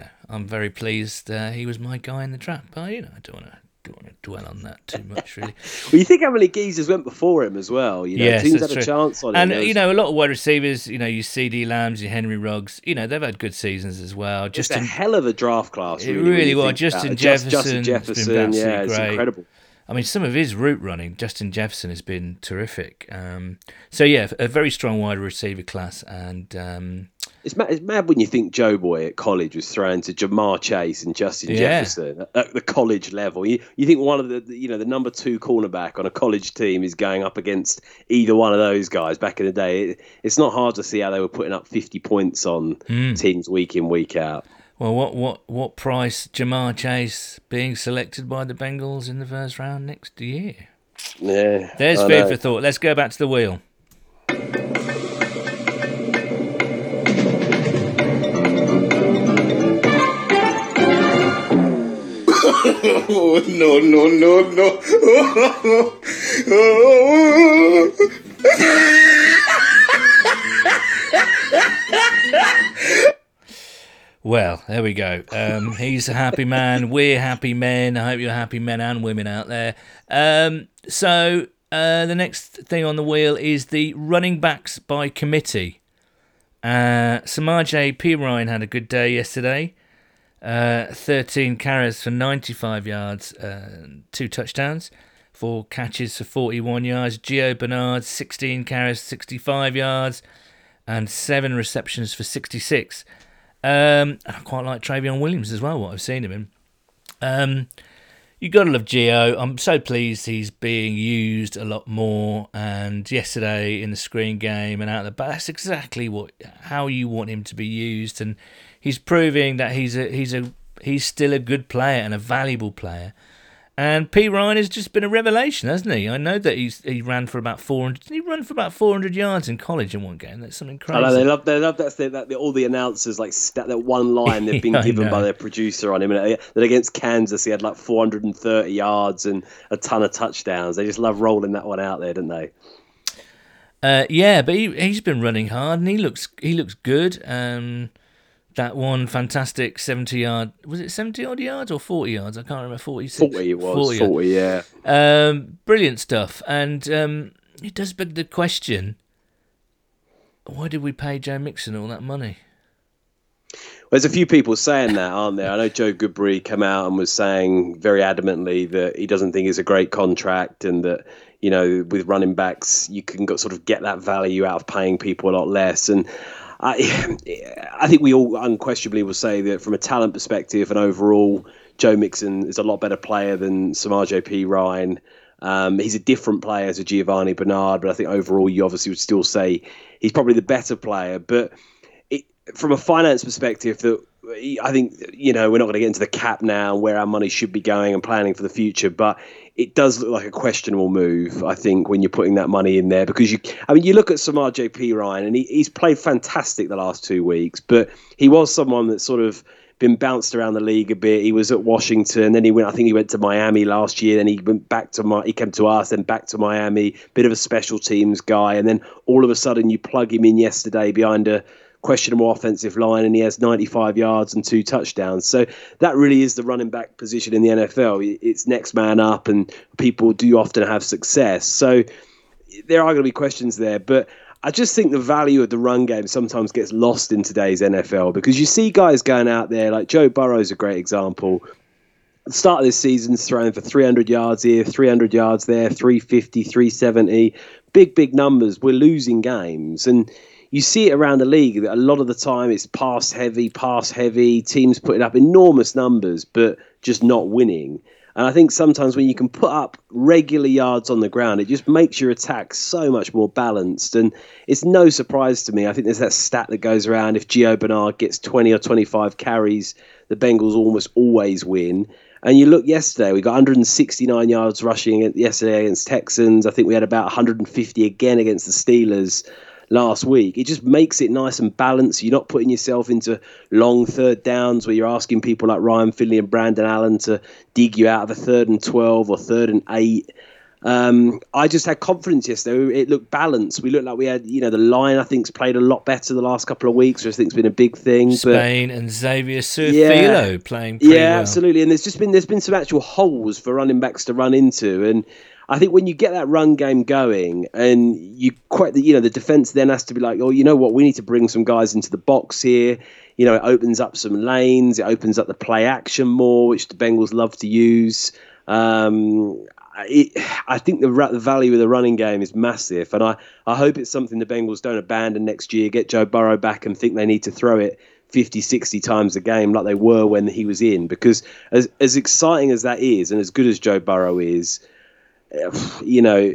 know, I'm very pleased uh, he was my guy in the draft. But you know, I don't want to don't want to dwell on that too much, really. Well, you think how many geezers went before him as well? You know, yes, teams had a true. chance on and him. There you know, a lot of wide receivers. You know, you CeeDee Lambs, your Henry Ruggs. You know, they've had good seasons as well. it's Justin a hell of a draft class. It Really, when really was. think Justin it. Just- Jefferson's Justin Jefferson, yeah, it's great. incredible. I mean, some of his route running, Justin Jefferson has been terrific. Um, so yeah, a very strong wide receiver class, and um, It's mad, it's mad when you think Joe Boy at college was thrown to Ja'Marr Chase and Justin Yeah. Jefferson at the college level. You, you think one of the you know the number two cornerback on a college team is going up against either one of those guys back in the day. It, it's not hard to see how they were putting up fifty points on Hmm. teams week in week out. Well, what what what price Ja'Marr Chase being selected by the Bengals in the first round next year? Yeah, There's I food know. for thought. Let's go back to the wheel. Oh, no, no, no, no. Well, there we go. Um, he's a happy man. We're happy men. I hope you're happy men and women out there. Um, so uh, the next thing on the wheel is the running backs by committee. Uh, Samaje Perine had a good day yesterday. Uh, 13 carries for 95 yards, two touchdowns, four catches for 41 yards. Gio Bernard, 16 carries, 65 yards, and seven receptions for 66. Um, and I quite like Trayveon Williams as well, what I've seen of him. Um, you got to love Gio. I'm so pleased he's being used a lot more. And yesterday in the screen game and out of the back, that's exactly what how you want him to be used. And he's proving that he's a he's a he's still a good player and a valuable player. And Perine has just been a revelation, hasn't he? I know that he's he ran for about 400. Did he run for about 400 yards in college in one game? That's something crazy. I know they love they love that, that, that all the announcers like stat that one line they've been given by their producer on him. And uh, that against Kansas he had like 430 yards and a ton of touchdowns. They just love rolling that one out there, don't they? Uh, yeah, but he he's been running hard and he looks he looks good. Um, that one fantastic seventy yard was it seventy odd yards or forty yards? I can't remember. Forty six. 40 it was 40, yeah. Um, brilliant stuff, and um, it does beg the question: Why did we pay Joe Mixon all that money? There's a few people saying that, aren't there? I know Joe Goodberry came out and was saying very adamantly that he doesn't think it's a great contract and that, you know, with running backs, you can sort of get that value out of paying people a lot less. And I, I think we all unquestionably will say that from a talent perspective and overall, Joe Mixon is a lot better player than Samaje Perine. Um, he's a different player to Giovanni Bernard, but I think overall you obviously would still say he's probably the better player. But it, from a finance perspective, that I think you know we're not going to get into the cap now where our money should be going and planning for the future, but it does look like a questionable move. I think when you're putting that money in there because you, I mean, you look at Samaje Perine and he, he's played fantastic the last two weeks, but he was someone that sort of been bounced around the league a bit. He was at Washington, then he went. I think he went to Miami last year. Then he went back to my. He came to us, then back to Miami. Bit of a special teams guy, and then all of a sudden you plug him in yesterday behind a questionable offensive line, and he has 95 yards and two touchdowns. So that really is the running back position in the NFL. It's next man up, and people do often have success. So there are going to be questions there, but I just think the value of the run game sometimes gets lost in today's NFL because you see guys going out there like Joe Burrow's a great example. The start of this season, throwing for 300 yards here, 300 yards there, 350, 370, big big numbers. We're losing games and you see it around the league that a lot of the time it's pass heavy, pass heavy, teams putting up enormous numbers but just not winning. And I think sometimes when you can put up regular yards on the ground, it just makes your attack so much more balanced. And it's no surprise to me. I think there's that stat that goes around if Gio Bernard gets 20 or 25 carries, the Bengals almost always win. And you look yesterday, we got 169 yards rushing yesterday against Texans. I think we had about 150 again against the Steelers last week. It just makes it nice and balanced. You're not putting yourself into long third downs where you're asking people like Ryan Finley and Brandon Allen to dig you out of a third and 12 or third and eight. Um, I just had confidence yesterday. It looked balanced. We looked like we had, you know, the line I think's played a lot better the last couple of weeks, which I think's been a big thing. Spain and Xavier Su'a-Filo Yeah. playing pretty yeah, well. absolutely. And there's just been there's been some actual holes for running backs to run into, and I think when you get that run game going, and you quite the you know the defense then has to be like, oh, you know what, we need to bring some guys into the box here. You know, it opens up some lanes, it opens up the play action more, which the Bengals love to use. Um, it, I think the, the value of the running game is massive, and I, I hope it's something the Bengals don't abandon next year. Get Joe Burrow back and think they need to throw it 50, 60 times a game like they were when he was in. Because as as exciting as that is, and as good as Joe Burrow is, you know,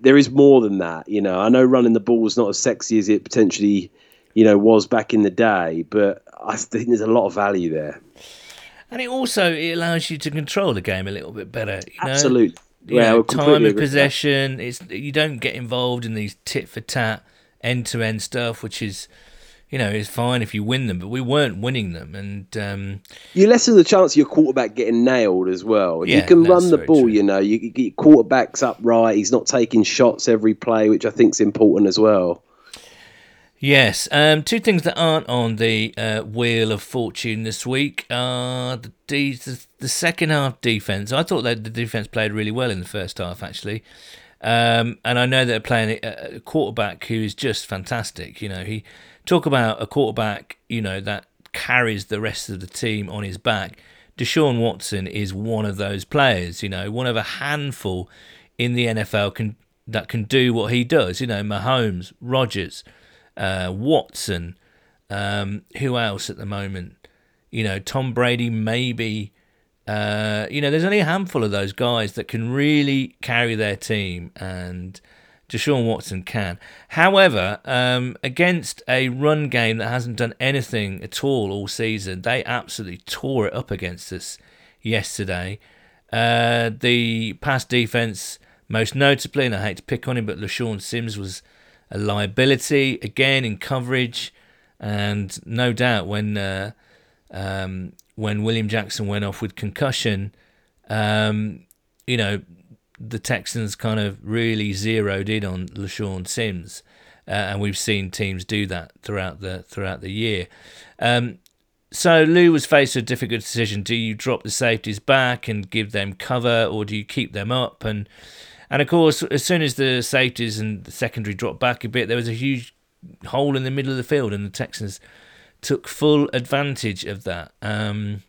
there is more than that. You know, I know running the ball is not as sexy as it potentially, you know, was back in the day, but I think there's a lot of value there. And it also it allows you to control the game a little bit better. You know? Absolutely. You Yeah, know, time of agree with that. possession. It's you don't get involved in these tit for tat, end to end stuff, which is, you know, it's fine if you win them. But we weren't winning them, and um, you lessen the chance of your quarterback getting nailed as well. Yeah, you can run the ball, true. you know, you, you get your quarterback's upright. He's not taking shots every play, which I think is important as well. Yes. Um, two things that aren't on the uh, wheel of fortune this week are the, de- the the second half defense. I thought that the defense played really well in the first half, actually. Um, and I know they're playing a, a quarterback who is just fantastic. You know, he talk about a quarterback, you know, that carries the rest of the team on his back. Deshaun Watson is one of those players. You know, one of a handful in the NFL can that can do what he does. You know, Mahomes, Rodgers uh, Watson, um, who else at the moment? You know, Tom Brady, maybe. Uh, you know, there's only a handful of those guys that can really carry their team, and Deshaun Watson can. However, um, against a run game that hasn't done anything at all all season, they absolutely tore it up against us yesterday. Uh, the pass defense, most notably, and I hate to pick on him, but LeShaun Sims was a liability again in coverage, and no doubt when uh, um, when William Jackson went off with concussion, um, you know the Texans kind of really zeroed in on LeShaun Sims, uh, and we've seen teams do that throughout the throughout the year. Um, so Lou was faced with a difficult decision: do you drop the safeties back and give them cover, or do you keep them up? And and of course, as soon as the safeties and the secondary dropped back a bit, there was a huge hole in the middle of the field, and the Texans took full advantage of that. Um,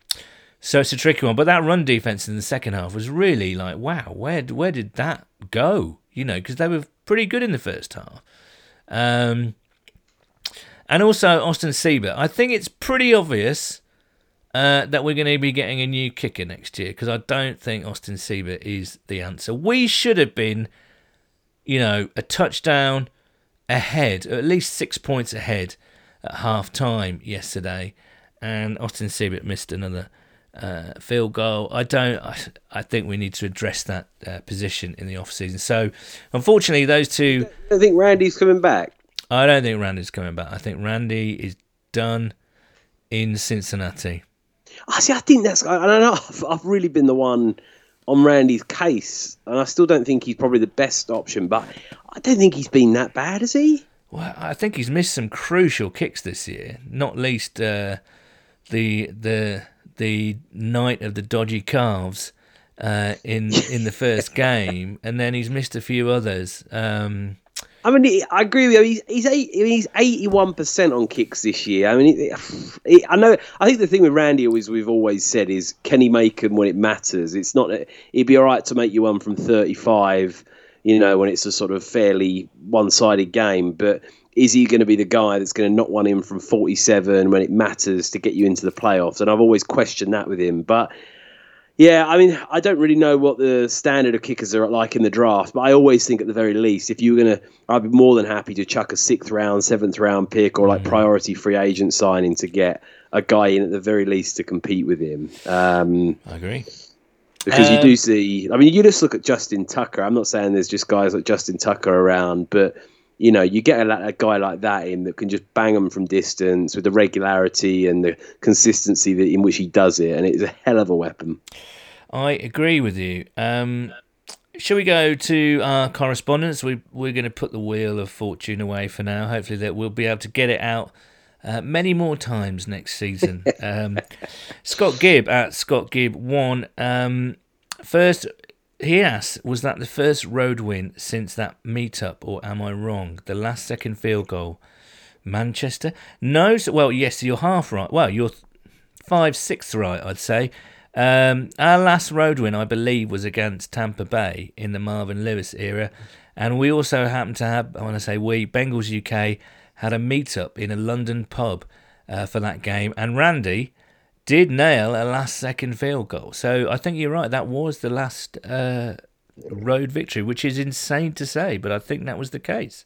so it's a tricky one. But that run defense in the second half was really like, wow, where where did that go? You know, because they were pretty good in the first half. Um, and also Austin Seibert. I think it's pretty obvious uh, that we're going to be getting a new kicker next year because I don't think Austin Seibert is the answer. We should have been, you know, a touchdown ahead, or at least six points ahead at half time yesterday, and Austin Seibert missed another uh, field goal. I don't. I, I think we need to address that uh, position in the off season. So, unfortunately, those two. I think Randy's coming back. I don't think Randy's coming back. I think Randy is done in Cincinnati. I see. I think that's. I, I don't know. I've, I've really been the one on Randy's case, and I still don't think he's probably the best option. But I don't think he's been that bad, has he? Well, I think he's missed some crucial kicks this year. Not least uh, the the the night of the dodgy calves uh, in in the first game, and then he's missed a few others. Um, I mean, I agree with you. He's he's, eight, he's eighty-one percent on kicks this year. I mean, I know. I think the thing with Randy is we've always said is can he make them when it matters? It's not. He'd be all right to make you one from thirty-five. You know, when it's a sort of fairly one-sided game, but. Is he going to be the guy that's going to knock one in from 47 when it matters to get you into the playoffs? And I've always questioned that with him. But yeah, I mean, I don't really know what the standard of kickers are like in the draft, but I always think at the very least, if you were going to, I'd be more than happy to chuck a sixth round, seventh round pick or like priority free agent signing to get a guy in at the very least to compete with him. Um, I agree. because you Um, do see, I mean, you just look at Justin Tucker. I'm not saying there's just guys like Justin Tucker around, but you know, you get a, a guy like that in that can just bang them from distance with the regularity and the consistency that, in which he does it, and it's a hell of a weapon. I agree with you. Um, shall we go to our correspondence? We we're going to put the wheel of fortune away for now. Hopefully that we'll be able to get it out uh, many more times next season. Um, Scott Gibb at Scott Gibb one. Um, first, he asked, "Was that the first road win since that meetup, or am I wrong? The last second field goal, Manchester? No. So, well, yes, you're half right. Well, you're five sixths right, I'd say." Um, our last road win, I believe, was against Tampa Bay in the Marvin Lewis era, and we also happened to have, I want to say we, Bengals UK, had a meet-up in a London pub uh, for that game, and Randy did nail a last-second field goal. So I think you're right. That was the last uh, road victory, which is insane to say, but I think that was the case.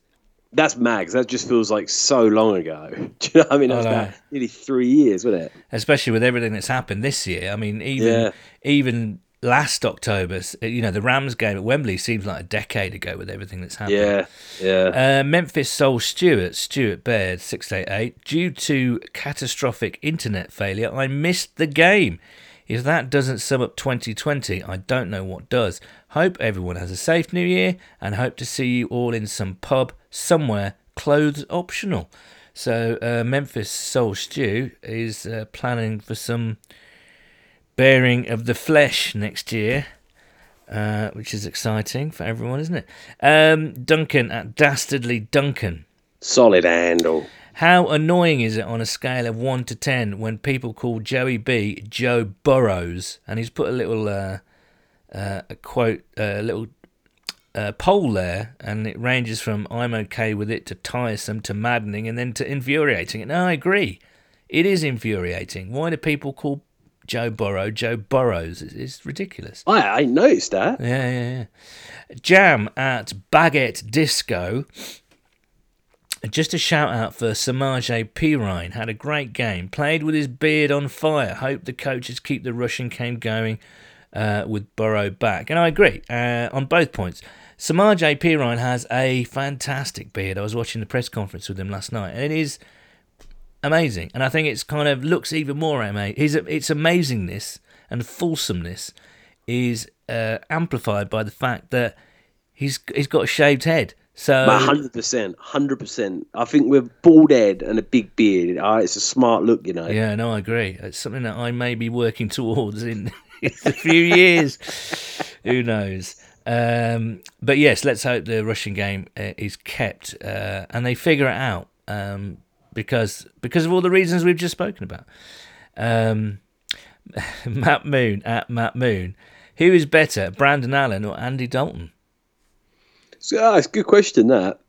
That's Mags. That just feels like so long ago. Do you know what I mean? That was about nearly three years, wasn't it? especially with everything that's happened this year. I mean, even Yeah. even last October, you know, the Rams game at Wembley seems like a decade ago with everything that's happened. Yeah, yeah. Uh, Memphis Soul Stewart, Stuart Baird, 688. Due to catastrophic internet failure, I missed the game. If that doesn't sum up 2020, I don't know what does. Hope everyone has a safe new year and hope to see you all in some pub somewhere, clothes optional. So, uh, Memphis Soul Stew is uh, planning for some bearing of the flesh next year uh, which is exciting for everyone, isn't it? Um, Duncan at Dastardly Duncan. Solid handle. How annoying is it on a scale of 1 to 10 when people call Joey B Joe Burrows? And he's put a little uh, uh, a quote, a little uh, poll there, and it ranges from I'm okay with it to tiresome to maddening and then to infuriating. And I agree. It is infuriating. Why do people call Joe Burrow Joe Burrows? It's, it's ridiculous. I, I noticed that. Yeah, yeah, yeah. Jam at Baguette Disco. Just a shout out for Samaje Perine. Had a great game. Played with his beard on fire. Hope the coaches keep the Russian game going uh, with Burrow back. And I agree uh, on both points. Samaje Perine has a fantastic beard. I was watching the press conference with him last night, and it is amazing. And I think it's kind of looks even more amazing. His its amazingness and fulsomeness is uh, amplified by the fact that he's he's got a shaved head. So hundred percent, hundred percent. I think with bald head and a big beard, uh, it's a smart look, you know. yeah, no, I agree. It's something that I may be working towards in, in a few years. Who knows? Um, but yes, let's hope the Russian game uh, is kept uh, and they figure it out um, because because of all the reasons we've just spoken about. Um, Matt Moon at Matt Moon. Who is better, Brandon Allen or Andy Dalton? So, ah, it's a good question. That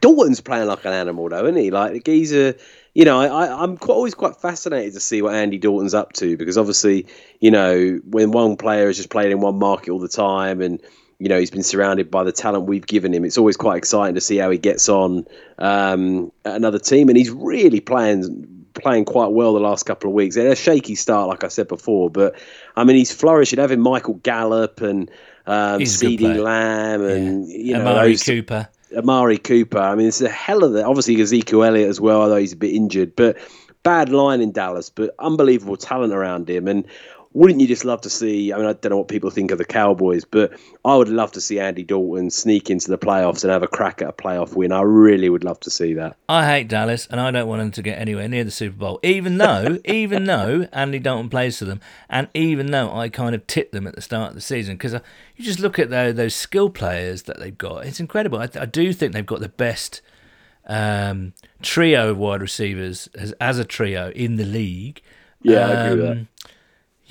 Dalton's playing like an animal, though, isn't he? Like the geezer. You know, I, quite, always quite fascinated to see what Andy Dalton's up to because obviously, you know, when one player has just played in one market all the time and you know he's been surrounded by the talent we've given him, it's always quite exciting to see how he gets on um, at another team, and he's really playing playing quite well the last couple of weeks. He had a shaky start, like I said before, but I mean he's flourishing. Having Michael Gallup and um, a CeeDee Lamb and you know Amari those- Cooper. Amari Cooper. I mean, it's a hell of the obviously Ezekiel Elliott as well, although he's a bit injured. But bad line in Dallas, but unbelievable talent around him. And wouldn't you just love to see? I mean, I don't know what people think of the Cowboys, but I would love to see Andy Dalton sneak into the playoffs and have a crack at a playoff win. I really would love to see that. I hate Dallas, and I don't want them to get anywhere near the Super Bowl. Even though, even though Andy Dalton plays for them, and even though I kind of tipped them at the start of the season, because you just look at those, those skill players that they've got, it's incredible. I, I do think they've got the best um, trio of wide receivers as, as a trio in the league. Yeah, I agree with that.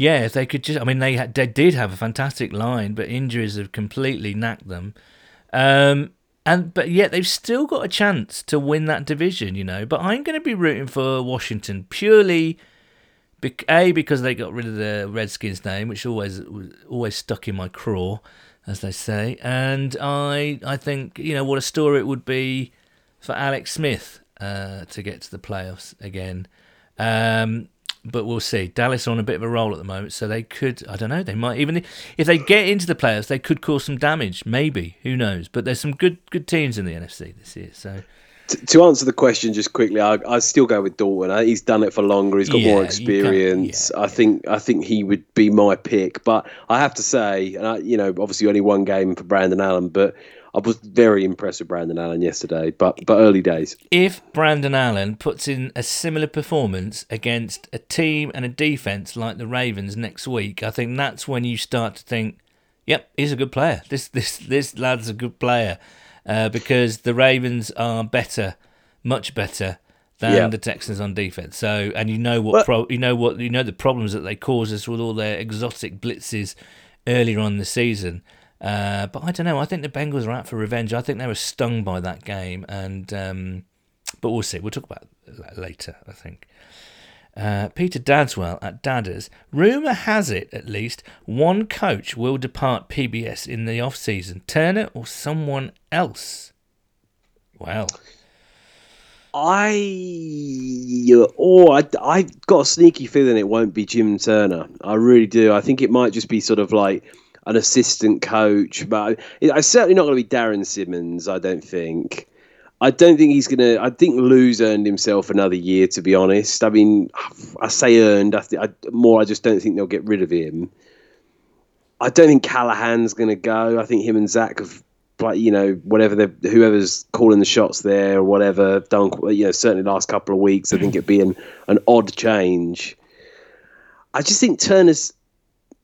Yeah, if they could just, I mean, they had, they did have a fantastic line, but injuries have completely knacked them. Um, and but yet they've still got a chance to win that division, you know. But I'm going to be rooting for Washington purely, bec- a because they got rid of the Redskins name, which always always stuck in my craw, as they say. And I I think you know what a story it would be for Alex Smith uh, to get to the playoffs again. Um, but we'll see. Dallas on a bit of a roll at the moment, so they could. I don't know. They might even if they get into the playoffs, they could cause some damage. Maybe who knows? But there's some good good teams in the NFC this year. So T- to answer the question just quickly, I, I still go with Dalton. Uh, he's done it for longer. He's got Yeah, more experience. yeah, I think I think he would be my pick. But I have to say, and I, you know, obviously only one game for Brandon Allen, but I was very impressed with Brandon Allen yesterday. But but early days. if Brandon Allen puts in a similar performance against a team and a defense like the Ravens next week, I think that's when you start to think, "Yep, he's a good player. This this this lad's a good player," uh, because the Ravens are better, much better than Yeah. the Texans on defense. So, and you know what Well- pro- you know what you know the problems that they cause us with all their exotic blitzes earlier on the season. Uh, but I don't know. I think the Bengals are out for revenge. I think they were stung by that game, and um, but we'll see. We'll talk about later. I think. Uh, Peter Dadswell at Dadders. Rumour has it, at least, one coach will depart PBS in the off season. Turner or someone else. Well, I or I I got a sneaky feeling it won't be Jim Turner. I really do. I think it might just be sort of like an assistant coach, but I, I certainly not going to be Darrin Simmons. I don't think. I don't think he's gonna. I think Lou's earned himself another year. To be honest, I mean, I say earned. I, th- I more. I just don't think they'll get rid of him. I don't think Callahan's going to go. I think him and Zac have, like, you know, whatever the whoever's calling the shots there or whatever done. You know, certainly last couple of weeks, I think it'd be an an odd change. I just think Turner's.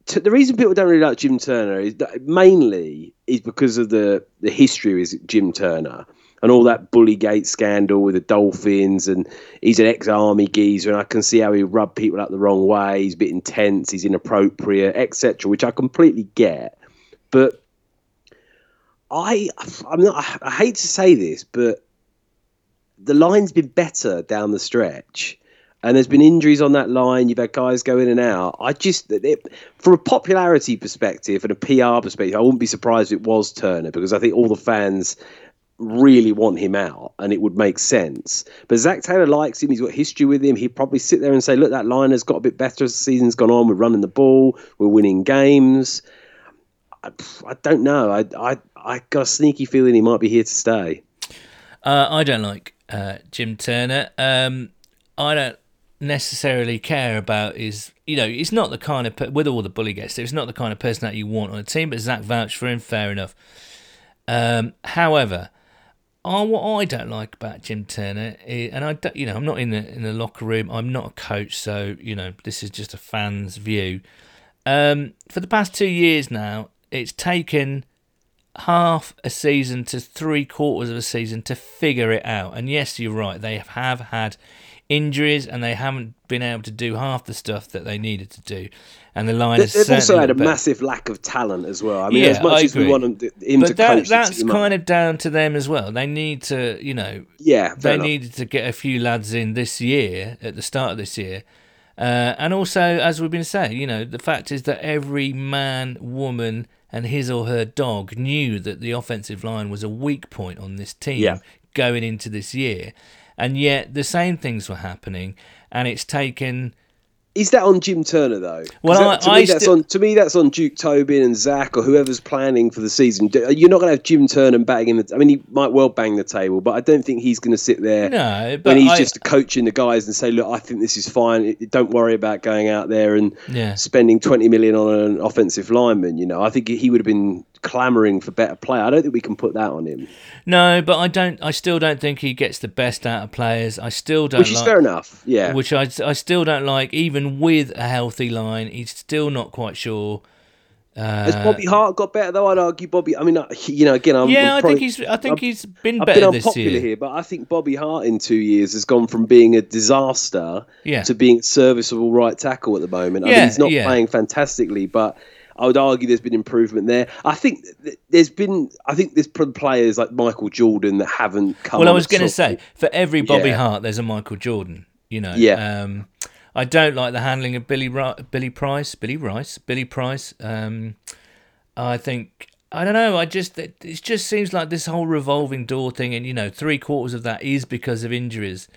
T- the reason people don't really like Jim Turner is mainly is because of the the history with Jim Turner and all that Bullygate scandal with the Dolphins, and he's an ex-army geezer, and I can see how he rubbed people up the wrong way. He's a bit intense, he's inappropriate, etc., which I completely get. But I, I'm not. I hate to say this, but the line's been better down the stretch. And there's been injuries on that line. You've had guys go in and out. I just, it, from a popularity perspective and a PR perspective, I wouldn't be surprised if it was Turner because I think all the fans really want him out and it would make sense. But Zac Taylor likes him. He's got history with him. He'd probably sit there and say, look, that line has got a bit better as the season's gone on. We're running the ball. We're winning games. I, I don't know. I, I, I got a sneaky feeling he might be here to stay. uh, I don't like uh, Jim Turner. Um, I don't necessarily care about is You know, it's not the kind of with all the bully gets there. He's not the kind of person that you want on a team. But Zac vouched for him. Fair enough. Um, however, I, what I don't like about Jim Turner, is, and I, don't- you know, I'm not in the in the locker room. I'm not a coach, so you know, this is just a fan's view. Um, for the past two years now, it's taken half a season to three quarters of a season to figure it out. And yes, you're right. They have had injuries and they haven't been able to do half the stuff that they needed to do. And the line is They've also had a better. massive lack of talent as well. I mean, Yeah, as much as we want him to, But that, that's team up- kind of down to them as well. They need to, you know, yeah, they enough. needed to get a few lads in this year at the start of this year. Uh, and also, as we've been saying, you know, the fact is that every man, woman, and his or her dog knew that the offensive line was a weak point on this team Yeah. going into this year. And yet the same things were happening. And it's taken. Is that on Jim Turner though? Well, that- to I me that's still- on to me that's on Duke Tobin and Zac or whoever's planning for the season. You're not going to have Jim Turner banging the. I mean, he might well bang the table, but I don't think he's going to sit there No, but when he's I- just coaching the guys and say, "Look, I think this is fine. Don't worry about going out there and Yeah. spending 20 million on an offensive lineman." You know, I think he would have been clamoring for better play. I don't think we can put that on him, No, but I don't. I still don't think he gets the best out of players. I still don't which is like. fair enough. Yeah, which I, I still don't like. Even with a healthy line, he's still not quite sure. Has Bobby Hart got better though? I'd argue Bobby. I mean, uh, you know, again, I'm yeah, I'm I think he's. I think I'm- he's been I've better been this year. here, but I think Bobby Hart in two years has gone from being a disaster Yeah. to being a serviceable right tackle at the moment. I Yeah, mean, he's not yeah. playing fantastically, but I would argue there's been improvement there. I think there's been, I think there's players like Michael Jordan that haven't come. Well, I was going to say for every Bobby Yeah. Hart, there's a Michael Jordan. You know. Yeah. Um, I don't like the handling of Billy Billy Price, Billy Rice, Billy Price. Um, I think I don't know. I just it, it just seems like this whole revolving door thing, and you know, three quarters of that is because of injuries.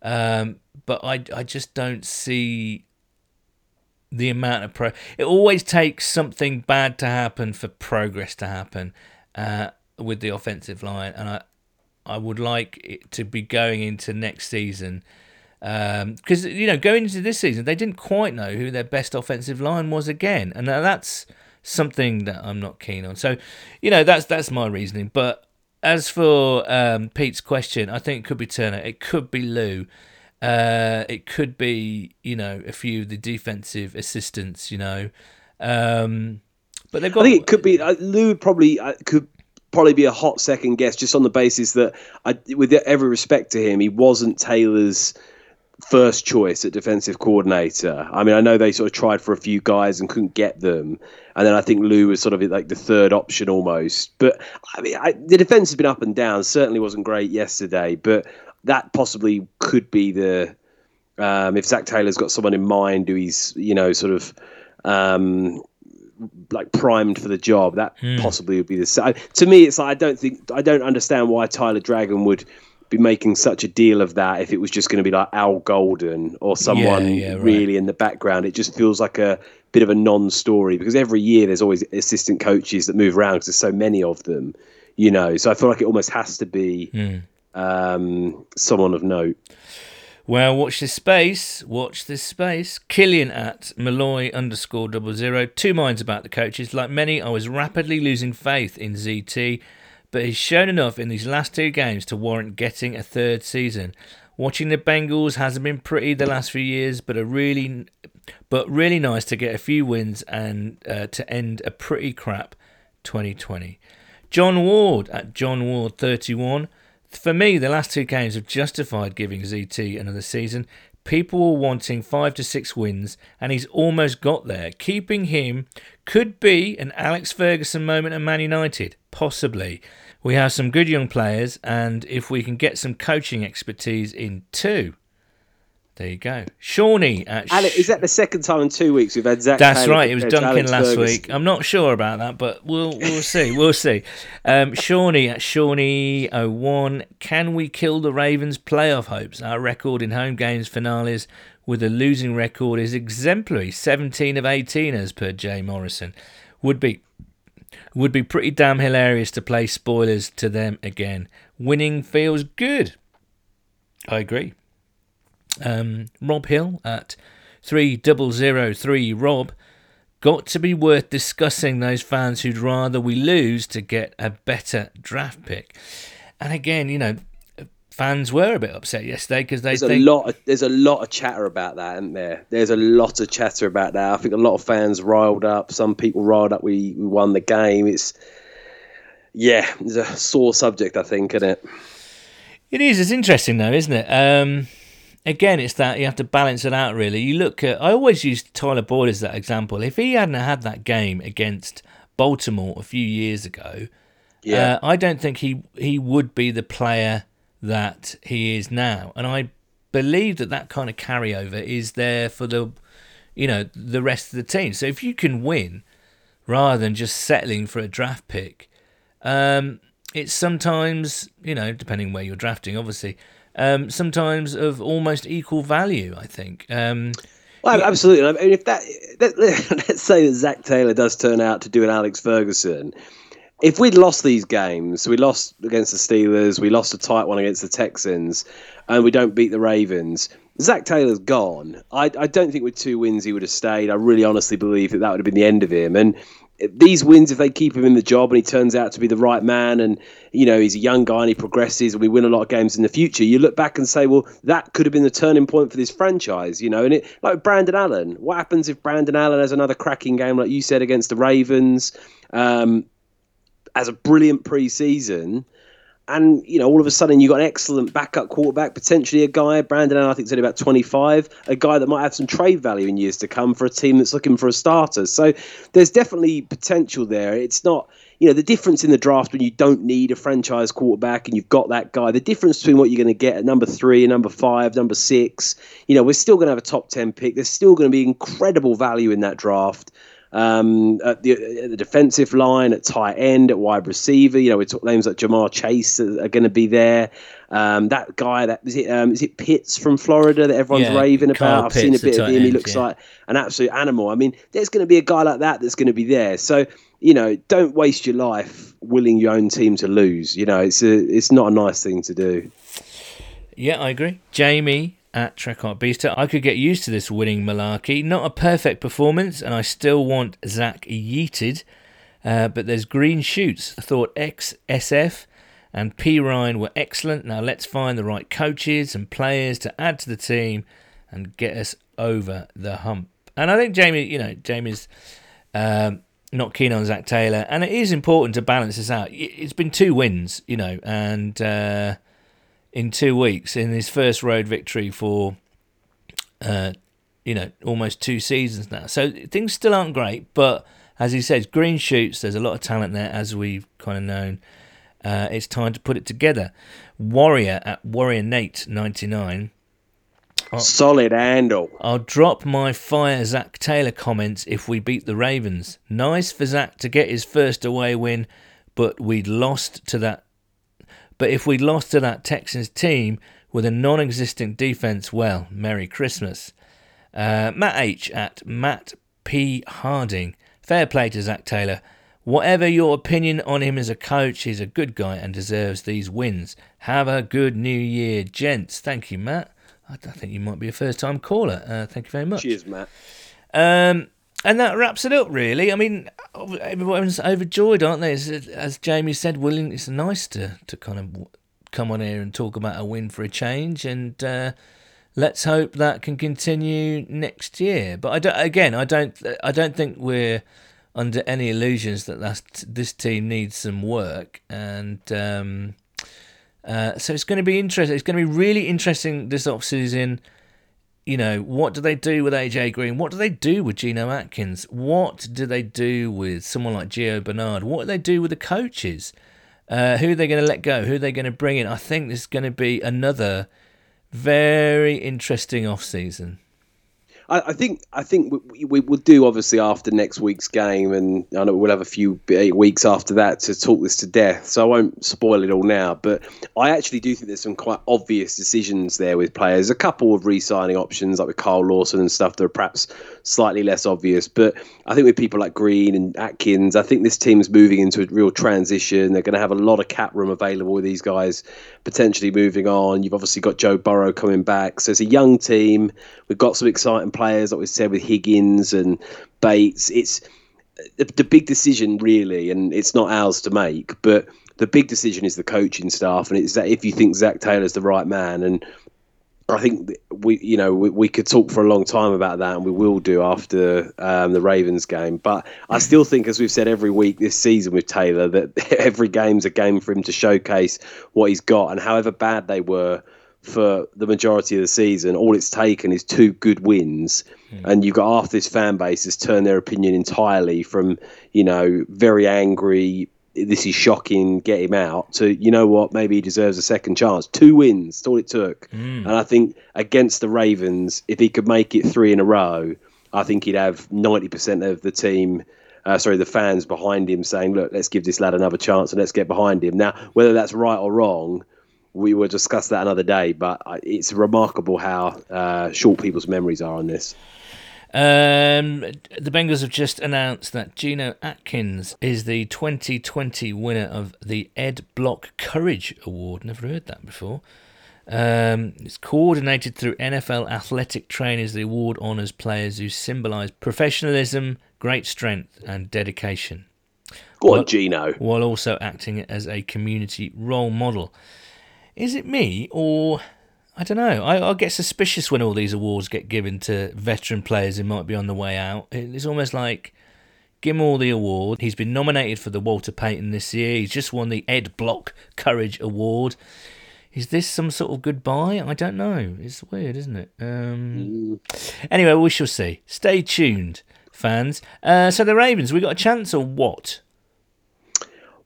Um, but I I just don't see the amount of pro. It always takes something bad to happen for progress to happen uh, with the offensive line, and I I would like it to be going into next season. Because, you know, going into this season, they didn't quite know who their best offensive line was again. And that's something that I'm not keen on. So, you know, that's that's my reasoning. But as for um, Pete's question, I think it could be Turner. It could be Lou. Uh, it could be, you know, a few of the defensive assistants, you know. Um, but they've got. I think it could be uh, Lou. Probably uh, could probably be a hot second guess, just on the basis that, I, with every respect to him, he wasn't Taylor's first choice at defensive coordinator. I mean, I know they sort of tried for a few guys and couldn't get them, and then I think Lou was sort of like the third option almost. But I mean, I, the defense has been up and down. Certainly wasn't great yesterday, but that possibly could be the um, if Zac Taylor's got someone in mind who he's you know sort of. Um, like primed for the job, that possibly would be the same. To me, it's like I don't think I don't understand why Tyler Dragon would be making such a deal of that if it was just going to be like Al Golden or someone yeah, right. really in the background. It just feels like a bit of a non-story because every year there's always assistant coaches that move around because there's so many of them, you know. So I feel like it almost has to be Hmm. Um, someone of note. Well, watch this space. Watch this space. Killian at Malloy underscore double zero. Two minds about the coaches. Like many, I was rapidly losing faith in ZT, but he's shown enough in these last two games to warrant getting a third season. Watching the Bengals hasn't been pretty the last few years, but a really, but really nice to get a few wins and uh, to end a pretty crap 2020. John Ward at John Ward 31. For me, the last two games have justified giving ZT another season. People were wanting five to six wins, and he's almost got there. Keeping him could be an Alex Ferguson moment at Man United, possibly. We have some good young players, and if we can get some coaching expertise in too, there you go. Shawnee at Alex, is that the second time in two weeks we've had Zac? that's Taylor right. It was Duncan Alex last Ferguson? week. I'm not sure about that, but we'll we'll see. We'll see. Um, Shawnee at Shawnee 01. Can we kill the Ravens' playoff hopes? Our record in home games finales with a losing record is exemplary. 17 of 18, as per Jay Morrison. Would be would be pretty damn hilarious to play spoilers to them again. Winning feels good. I agree. Um, Rob Hill at 3003 Rob. Got to be worth discussing those fans who'd rather we lose to get a better draft pick. And again, you know, fans were a bit upset yesterday because they There's a lot. Of, there's a lot of chatter about that, isn't there? There's a lot of chatter about that. I think a lot of fans riled up. Some people riled up. We, we won the game. It's yeah, it's a sore subject. I think, isn't it? It is. It's interesting though, isn't it? Um, again, it's that you have to balance it out. Really, you look at. I always use Tyler Boyd as that example. If he hadn't had that game against Baltimore a few years ago, Yeah, uh, I don't think he he would be the player that he is now. And I believe that that kind of carryover is there for the, you know, the rest of the team. So if you can win, rather than just settling for a draft pick, um, it's sometimes you know, depending where you're drafting, obviously, um, sometimes of almost equal value. I think. Um, well, absolutely. I mean, if that let, let's say that Zac Taylor does turn out to do an Alex Ferguson. If we'd lost these games, we lost against the Steelers, we lost a tight one against the Texans, and we don't beat the Ravens. Zac Taylor's gone. I, I don't think with two wins he would have stayed. I really honestly believe that that would have been the end of him. And these wins, if they keep him in the job and he turns out to be the right man, and you know he's a young guy and he progresses, and we win a lot of games in the future, you look back and say, well, that could have been the turning point for this franchise. You know, and it like Brandon Allen. What happens if Brandon Allen has another cracking game like you said against the Ravens? Um, as a brilliant preseason, and you know all of a sudden you got an excellent backup quarterback, potentially a guy Brandon Allen, I think, is only about twenty five, a guy that might have some trade value in years to come for a team that's looking for a starter. So there's definitely potential there. It's not. You know the difference in the draft when you don't need a franchise quarterback and you've got that guy. The difference between what you're going to get at number three, number five, number six. You know we're still going to have a top ten pick. There's still going to be incredible value in that draft. Um, at, the, at the defensive line, at tight end, at wide receiver. You know, we talk names like Ja'Marr Chase are, are going to be there. Um, that guy, that is it. Um, is it Pitts from Florida that everyone's Yeah, raving about? I've seen a bit of him. He looks yeah. like an absolute animal. I mean, there's going to be a guy like that that's going to be there. So you know, don't waste your life willing your own team to lose. You know, it's a, it's not a nice thing to do. Yeah, I agree. Jamie at Trekart Beaster. I could get used to this winning malarkey. Not a perfect performance, and I still want Zac yeeted. Uh, but there's green shoots. I thought XSF and Perine were excellent. Now let's find the right coaches and players to add to the team and get us over the hump. And I think Jamie, you know, Jamie's um, not keen on Zac Taylor, and it is important to balance this out. It's been two wins, you know, and uh, in two weeks in his first road victory for, uh, you know, almost two seasons now. So things still aren't great, but as he says, green shoots. There's a lot of talent there, as we've kind of known. Uh, it's time to put it together. Warrior at Warrior Nate ninety nine. Solid handle. I'll drop my fire Zac Taylor comments if we beat the Ravens. Nice for Zac to get his first away win, but we'd lost to that. But if we'd lost to that Texans team with a non-existent defense, well, Merry Christmas. Uh, Matt H at Matt P Harding. Fair play to Zac Taylor. Whatever your opinion on him as a coach, he's a good guy and deserves these wins. Have a good new year, gents. Thank you, Matt. I I think you might be a first time caller. Uh, thank you very much. Cheers, Matt. Um, and that wraps it up, really. I mean, everyone's overjoyed, aren't they? As, Jamie said, willing. It's nice to, to kind of come on here and talk about a win for a change, and uh, let's hope that can continue next year. But I don't, again, I don't, I don't think we're under any illusions that that's, this team needs some work, and um, uh, so it's going to be interesting. It's going to be really interesting this off season you know, what do they do with AJ Green? What do they do with Geno Atkins? What do they do with someone like Gio Bernard? What do they do with the coaches? Uh, who are they going to let go? Who are they going to bring in? I think this is going to be another very interesting off season. I, I think I think we, we will do obviously after next week's game, and I know we'll have a few weeks after that to talk this to death. So I won't spoil it all now. But I actually do think there's some quite obvious decisions there with players. A couple of re-signing options, like with Carl Lawson and stuff, that are perhaps slightly less obvious. But I think with people like Green and Atkins, I think this team's moving into a real transition. They're going to have a lot of cap room available with these guys potentially moving on. You've obviously got Joe Burrow coming back, so it's a young team. We've got some exciting players, like we said with Higgins and Bates. It's the, big decision, really, and it's not ours to make, but the big decision is the coaching staff, and it's that if you think Zac Taylor's the right man, and I think we, you know, we, we could talk for a long time about that, and we will do after um, the Ravens game. But I still think, as we've said every week this season with Taylor, that every game's a game for him to showcase what he's got, and however bad they were for the majority of the season, all it's taken is two good wins, and you've got half this fan base has turned their opinion entirely from, you know, very angry. This is shocking. Get him out. To you know what? Maybe he deserves a second chance. Two wins. That's all it took. And I think against the Ravens, if he could make it three in a row, I think he'd have ninety percent of the team. Uh, sorry, the fans behind him saying, "Look, let's give this lad another chance and let's get behind him." Now, whether that's right or wrong, we will discuss that another day. But it's remarkable how uh, short people's memories are on this. Um, the Bengals have just announced that Geno Atkins is the 2020 winner of the Ed Block Courage Award. Never heard that before. Um, it's coordinated through NFL athletic trainers. The award honours players who symbolise professionalism, great strength, and dedication, Go on, What? Geno. while also acting as a community role model. Is it me or I don't know? I, I get suspicious when all these awards get given to veteran players who might be on the way out. It's almost like give him all the award. He's been nominated for the Walter Payton this year. He's just won the Ed Block Courage Award. Is this some sort of goodbye? I don't know. It's weird, isn't it? Um, anyway, we shall see. Stay tuned, fans. Uh, so the Ravens, we got a chance or what?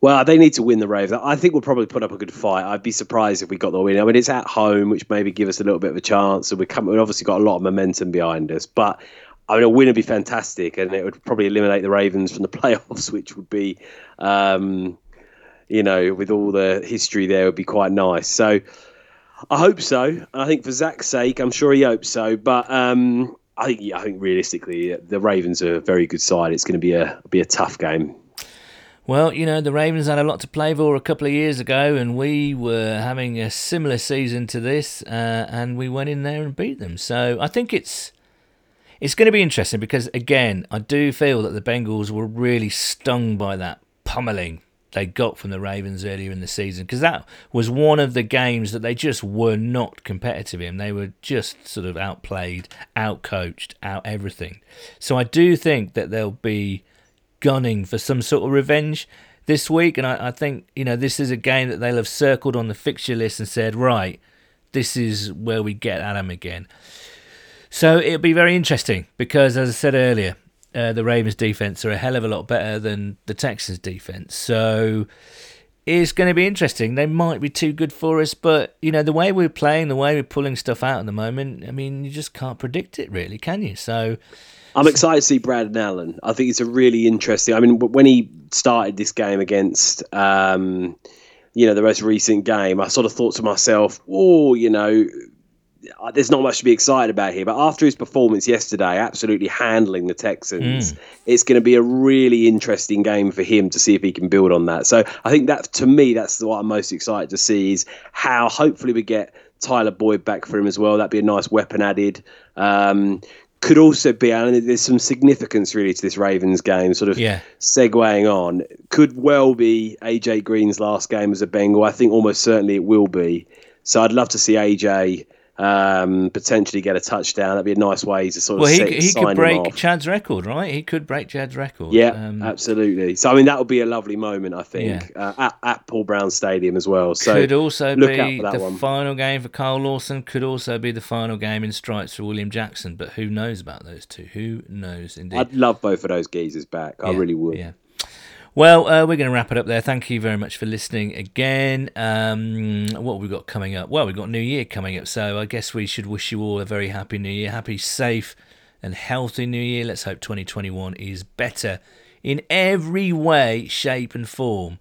Well, they need to win the Ravens. I think we'll probably put up a good fight. I'd be surprised if we got the win. I mean, it's at home, which maybe give us a little bit of a chance. And we come, we've obviously got a lot of momentum behind us. But I mean, a win would be fantastic, and it would probably eliminate the Ravens from the playoffs, which would be, um, you know, with all the history there, would be quite nice. So I hope so. And I think for Zac's sake, I'm sure he hopes so. But um, I think, I think realistically, the Ravens are a very good side. It's going to be a be a tough game. Well, you know, the Ravens had a lot to play for a couple of years ago, and we were having a similar season to this, uh, and we went in there and beat them. So I think it's it's going to be interesting because, again, I do feel that the Bengals were really stung by that pummeling they got from the Ravens earlier in the season because that was one of the games that they just were not competitive in. They were just sort of outplayed, outcoached, out everything. So I do think that they'll be gunning for some sort of revenge this week. And I, I, think, you know, this is a game that they'll have circled on the fixture list and said, right, this is where we get at them again. So it'll be very interesting because, as I said earlier, uh, the Ravens defense are a hell of a lot better than the Texans defense. So it's going to be interesting. They might be too good for us, but you know the way we're playing, the way we're pulling stuff out at the moment. I mean, you just can't predict it, really, can you? So I'm excited to see Brandon Allen. I think it's a really interesting. I mean, when he started this game against, um, you know, the most recent game, I sort of thought to myself, oh, you know, there's not much to be excited about here. But after his performance yesterday, absolutely handling the Texans, mm. it's going to be a really interesting game for him to see if he can build on that. So I think that, to me, that's what I'm most excited to see is how hopefully we get Tyler Boyd back for him as well. That'd be a nice weapon added. Um, could also be, and there's some significance really to this Ravens game, sort of yeah. segueing on. Could well be AJ Green's last game as a Bengal. I think almost certainly it will be. So I'd love to see AJ um, potentially get a touchdown. That'd be a nice way to sort of. Well, he, he could break Chad's record, right? He could break Chad's record. Yeah, um, absolutely. So I mean, that would be a lovely moment, I think, yeah. uh, at, at Paul Brown Stadium as well. So could also be the one. final game for Carl Lawson. Could also be the final game in stripes for William Jackson. But who knows about those two? Who knows? Indeed, I'd love both of those geezers back. Yeah, I really would. Yeah. Well, uh, we're going to wrap it up there. Thank you very much for listening again. Um, what have we got coming up? Well, we've got New Year coming up, so I guess we should wish you all a very happy New Year, happy, safe, and healthy New Year. Let's hope 2021 is better in every way, shape, and form,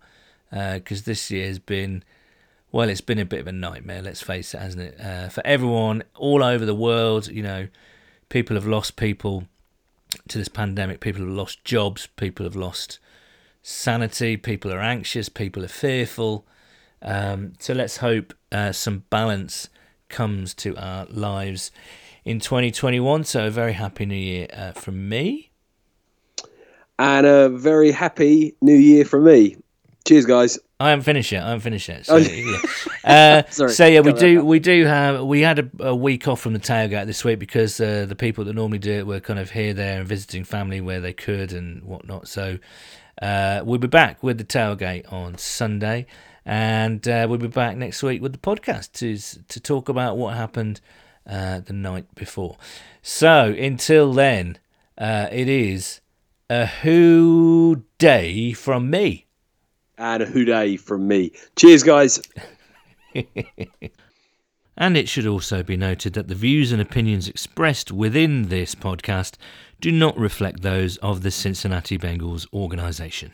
because uh, this year has been. Well, it's been a bit of a nightmare, let's face it, hasn't it? Uh, for everyone all over the world, you know, people have lost people to this pandemic, people have lost jobs, people have lost sanity. People are anxious. People are fearful. Um, so let's hope uh, some balance comes to our lives in 2021. So a very happy new year uh, from me. And a very happy new year from me. Cheers, guys. I am finished yet. I am finished yet. So, oh, yeah. Uh, Sorry, so yeah, we do. We do have. We had a, a, week off from the tailgate this week because uh, the people that normally do it were kind of here, there, and visiting family where they could and whatnot. So uh, we'll be back with the tailgate on Sunday, and uh, we'll be back next week with the podcast to to talk about what happened uh, the night before. So until then, uh, it is a Who Dey from me, and a Who Dey from me. Cheers, guys. And it should also be noted that the views and opinions expressed within this podcast do not reflect those of the Cincinnati Bengals organization.